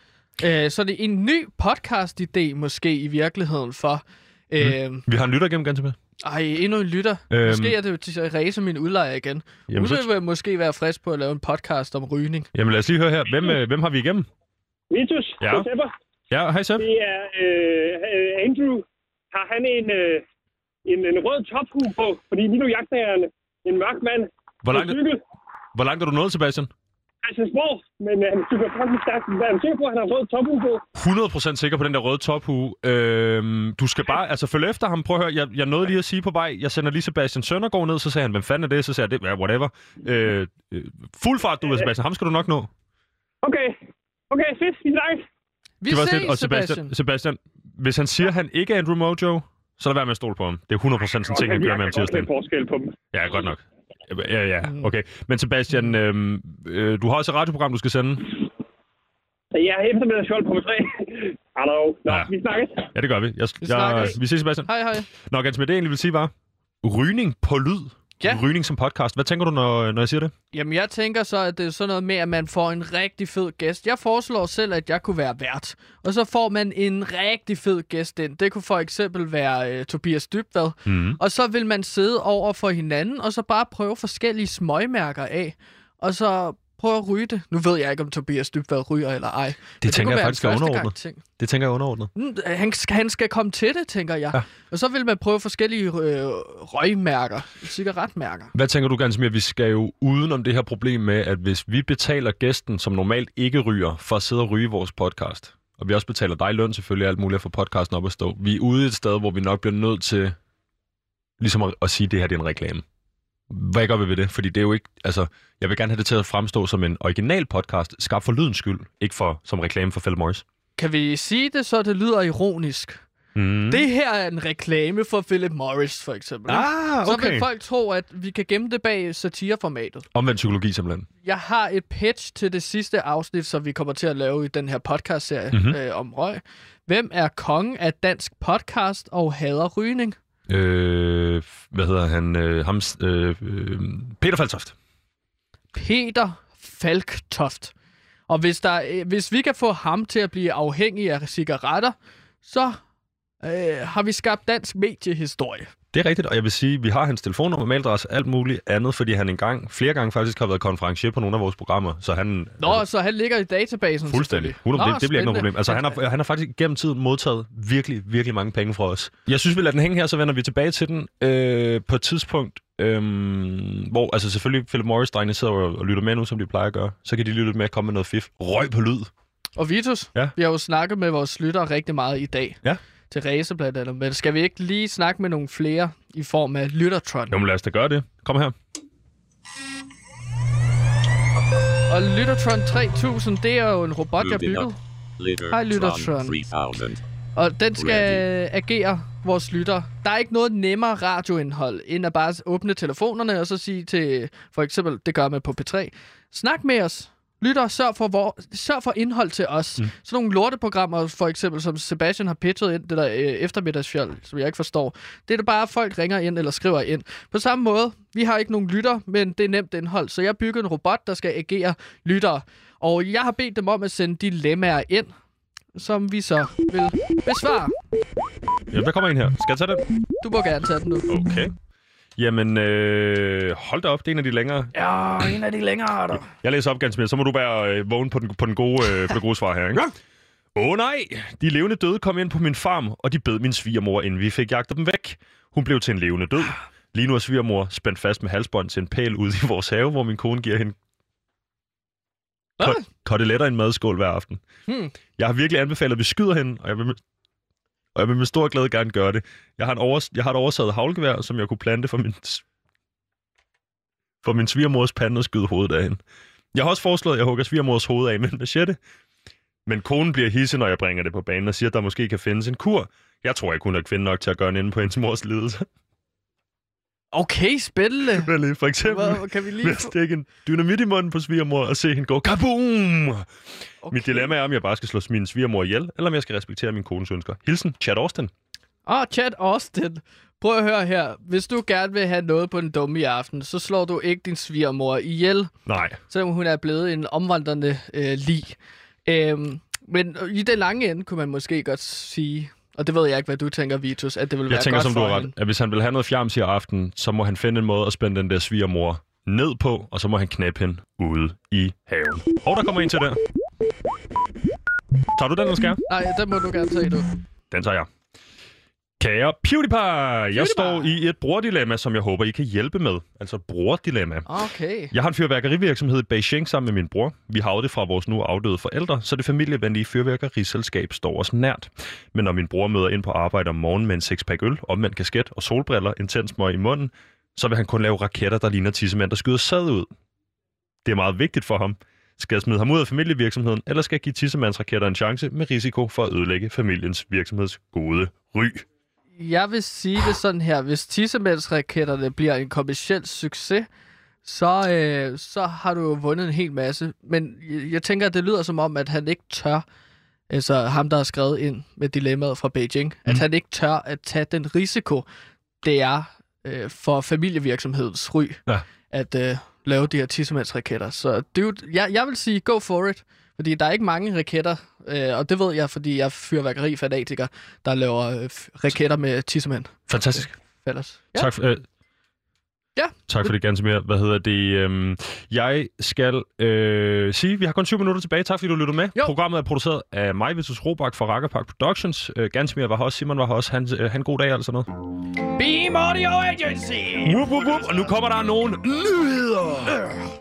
Øh, så det er en ny podcast-idé måske i virkeligheden for... Øh, Vi har en lytter igennem ganske med. Ej, endnu en lytter. Øhm. Måske er det jo til at ræse min udlejer igen. Jamen, Hun så, vil måske være frisk på at lave en podcast om rygning. jamen lad os lige høre her. Hvem, øh, hvem har vi igennem? Vitus, Ja. ja. Sepper, Ja, hej Sepp. det er øh, Andrew. Har han en, øh, en, en rød tophue på? Fordi lige nu jagter jeg en, en mørk mand Hvor langt, hvor langt er du nået, Sebastian? Altså små, men øh, han cykler frem stærkt. Er du sikker på, at han har rød tophue på? 100% sikker på den der røde tophue. Øhm, du skal bare, altså følge efter ham. Prøv at høre, jeg, jeg nåede lige at sige på vej, jeg sender lige Sebastian Søndergaard ned, så sagde han, hvem fanden er det? Så sagde jeg, det ja, whatever. Øh, øh, fuld fart, du ved, Sebastian. Ham skal du nok nå. Okay. Okay, fedt. Vi snakkes. Vi Det var ses, og Sebastian, Sebastian, hvis han siger, at han ikke er Andrew Mojo, så lad være med at stole på ham. Det er 100% sådan ting, han gør med ham kan godt tirsdagen. lide forskel på dem. Ja, godt nok. Ja, ja, okay. Men Sebastian, øhm, øh, du har også et radioprogram, du skal sende. Ja, eftermiddagsskjold på 3. Hallo. Nå, Ja. vi snakkes. Ja, det gør vi. Jeg, Vi jeg, snakkes. vi ses, Sebastian. Hej, hej. Nå, ganske med det, jeg egentlig vil sige, var rygning på lyd. Ja. Rygning som podcast. Hvad tænker du, når, når jeg siger det? Jamen, jeg tænker så, at det er sådan noget med, at man får en rigtig fed gæst. Jeg foreslår selv, at jeg kunne være vært. Og så får man en rigtig fed gæst ind. Det kunne for eksempel være øh, Tobias Dybvad. Mm. Og så vil man sidde over for hinanden, og så bare prøve forskellige smøgmærker af. Og så prøve at ryge det. Nu ved jeg ikke, om Tobias Dybvad ryger eller ej. Det, tænker kunne jeg faktisk er underordnet. ting. Det tænker jeg er underordnet. Mm, Han skal, han skal komme til det, tænker jeg. Ja. Og så vil man prøve forskellige øh, røgmærker, cigaretmærker. Hvad tænker du, Gansmir? Vi skal jo udenom det her problem med, at hvis vi betaler gæsten, som normalt ikke ryger, for at sidde og ryge vores podcast, og vi også betaler dig løn selvfølgelig, alt muligt for podcasten op at stå, vi er ude et sted, hvor vi nok bliver nødt til ligesom at, at sige, at det her det er en reklame. Hvad gør vi ved det? Fordi det er jo ikke, altså, jeg vil gerne have det til at fremstå som en original podcast, skabt for lydens skyld, ikke for, som reklame for Philip Morris. Kan vi sige det, så det lyder ironisk? Mm. Det her er en reklame for Philip Morris, for eksempel. Ah, Så okay. vil folk tro, at vi kan gemme det bag satireformatet. Omvendt psykologi simpelthen. Jeg har et pitch til det sidste afsnit, som vi kommer til at lave i den her podcast-serie Mhm. mm-hmm. øh, om røg. Hvem er kongen af dansk podcast og hader rygning? Øh, hvad hedder han? Øh, ham, øh, øh, Peter Faltoft. Peter Falktoft. Og hvis, der, øh, hvis vi kan få ham til at blive afhængig af cigaretter, så øh, har vi skabt dansk mediehistorie. Det er rigtigt, og jeg vil sige, at vi har hans telefonnummer, mailadresse, alt muligt andet, fordi han engang, flere gange faktisk har været konferencier på nogle af vores programmer, så han... Nå, altså, så han ligger i databasen Fuldstændig. selvfølgelig. 100, Nå, det, det bliver ikke noget problem. Altså, han har, han har faktisk gennem tiden modtaget virkelig, virkelig mange penge fra os. Jeg synes, vi lader den hænge her, så vender vi tilbage til den øh, på et tidspunkt, øh, hvor altså selvfølgelig Philip Morris-drengene sidder og, og lytter med nu, som de plejer at gøre. Så kan de lytte med at komme med noget fif. Røg på lyd. Og Vitus, Ja. vi har jo snakket med vores lyttere rigtig meget i dag. Ja. Til race blandt andet. Men skal vi ikke lige snakke med nogle flere i form af Lyttertron? Jo, men lad os da gøre det. Kom her. Og Lyttertron 3000, det er jo en robot, jeg. Litter Hej, Lyttertron. 3000. Og den skal agere vores lytter. Der er ikke noget nemmere radioindhold, end at bare åbne telefonerne og så sige til, for eksempel, det gør man på P3, snak med os. Lytter, sørg for, hvor, sørg for indhold til os. Mm. Sådan nogle lorteprogrammer, for eksempel, som Sebastian har pitchet ind, det der øh, eftermiddagsfjold, som jeg ikke forstår. Det er da bare, at folk ringer ind eller skriver ind. På samme måde, vi har ikke nogen lytter, men det er nemt indhold. Så jeg bygger en robot, der skal agere lyttere. Og jeg har bedt dem om at sende dilemmaer ind, som vi så vil besvare. Ja, der kommer en her. Skal jeg tage den? Du må gerne tage den nu. Okay. Jamen, øh, hold da op, det er en af de længere. Ja, en af de længere arter. Jeg læser op ganske mere, så må du være øh, vågen på den, på den gode, øh, på det gode svar her, ikke? Åh oh, nej! De levende døde kom ind på min farm, og de bed min svigermor, inden vi fik jagtet dem væk. Hun blev til en levende død. Lige nu er svigermor spændt fast med halsbånd til en pæl ude i vores have, hvor min kone giver hende Hvad? koteletter i en madskål hver aften. Hmm. Jeg har virkelig anbefalet, at vi skyder hende, og jeg vil og jeg vil med stor glæde gerne gøre det. Jeg har, en overs- jeg har et oversaget havlgevær, som jeg kunne plante for min, for min svigermors pande og skyde hovedet af hende. Jeg har også foreslået, at jeg hugger svigermors hoved af med en machete. Men konen bliver hisse, når jeg bringer det på banen og siger, at der måske kan findes en kur. Jeg tror ikke, hun er kvinde nok til at gøre en ende på hendes mors lidelse. Okay, spændende. Vel, for eksempel Hvad, kan vi ved lige at få... stikke en dynamit i munden på svigermor og se hende gå kaboom! Okay. Mit dilemma er, om jeg bare skal slå min svigermor ihjel, eller om jeg skal respektere min kones ønsker. Hilsen, Chad Austin. Åh, oh, Chad Austin. Prøv at høre her. Hvis du gerne vil have noget på den dumme i aften, så slår du ikke din svigermor ihjel, Nej, selvom hun er blevet en omvandrende øh, lig. Øhm, men i den lange ende kunne man måske godt sige, og det ved jeg ikke, hvad du tænker, Vitus, at det vil jeg være tænker, godt som du har ret, at hvis han vil have noget fjams i aften, så må han finde en måde at spænde den der svigermor ned på, og så må han knæppe hende ude i haven. Og der kommer en til der. Tager du den, eller skal jeg? Nej, den må du gerne tage, du. Den tager jeg. Kære PewDiePie, jeg står i et brordilemma, som jeg håber, I kan hjælpe med. Altså brordilemma. Okay. Jeg har en fyrværkerivirksomhed i Beijing sammen med min bror. Vi har det fra vores nu afdøde forældre, så det familievenlige fyrværkeriselskab står os nært. Men når min bror møder ind på arbejde om morgenen med en sexpack øl, omvendt kasket og solbriller, intens møg i munden, så vil han kun lave raketter, der ligner tissemænd, der skyder sad ud. Det er meget vigtigt for ham. Skal jeg smide ham ud af familievirksomheden, eller skal jeg give tissemandsraketter en chance med risiko for at ødelægge familiens virksomheds gode ry? Jeg vil sige det sådan her. Hvis tissemændsraketterne bliver en kommersiel succes, så, øh, så har du jo vundet en hel masse. Men jeg, jeg tænker, at det lyder som om, at han ikke tør, altså ham, der har skrevet ind med dilemmaet fra Beijing, mm. at han ikke tør at tage den risiko, det er øh, for familievirksomhedens ry, Ja. at øh, lave de her tissemandsraketter. Så dude, jeg, jeg vil sige, go for it. Fordi der er ikke mange raketter, øh, og det ved jeg, fordi jeg er fyrværkerifanatiker, der laver øh, raketter med tissemand. Fantastisk. Fælles. Ja. Tak, for, øh, Ja. tak for det, Gansimir. Hvad hedder det? Øhm, jeg skal øh, sige, vi har kun 20 minutter tilbage. Tak fordi du lyttede med. Jo. Programmet er produceret af mig, Vitus Robak fra Rakkerpark Productions. Øh, Gansimir var her også, Simon var her også. Han, øh, han god dag og sådan noget. Beam Audio Agency! Whoop, whoop, whoop. Og nu kommer der nogle nyheder.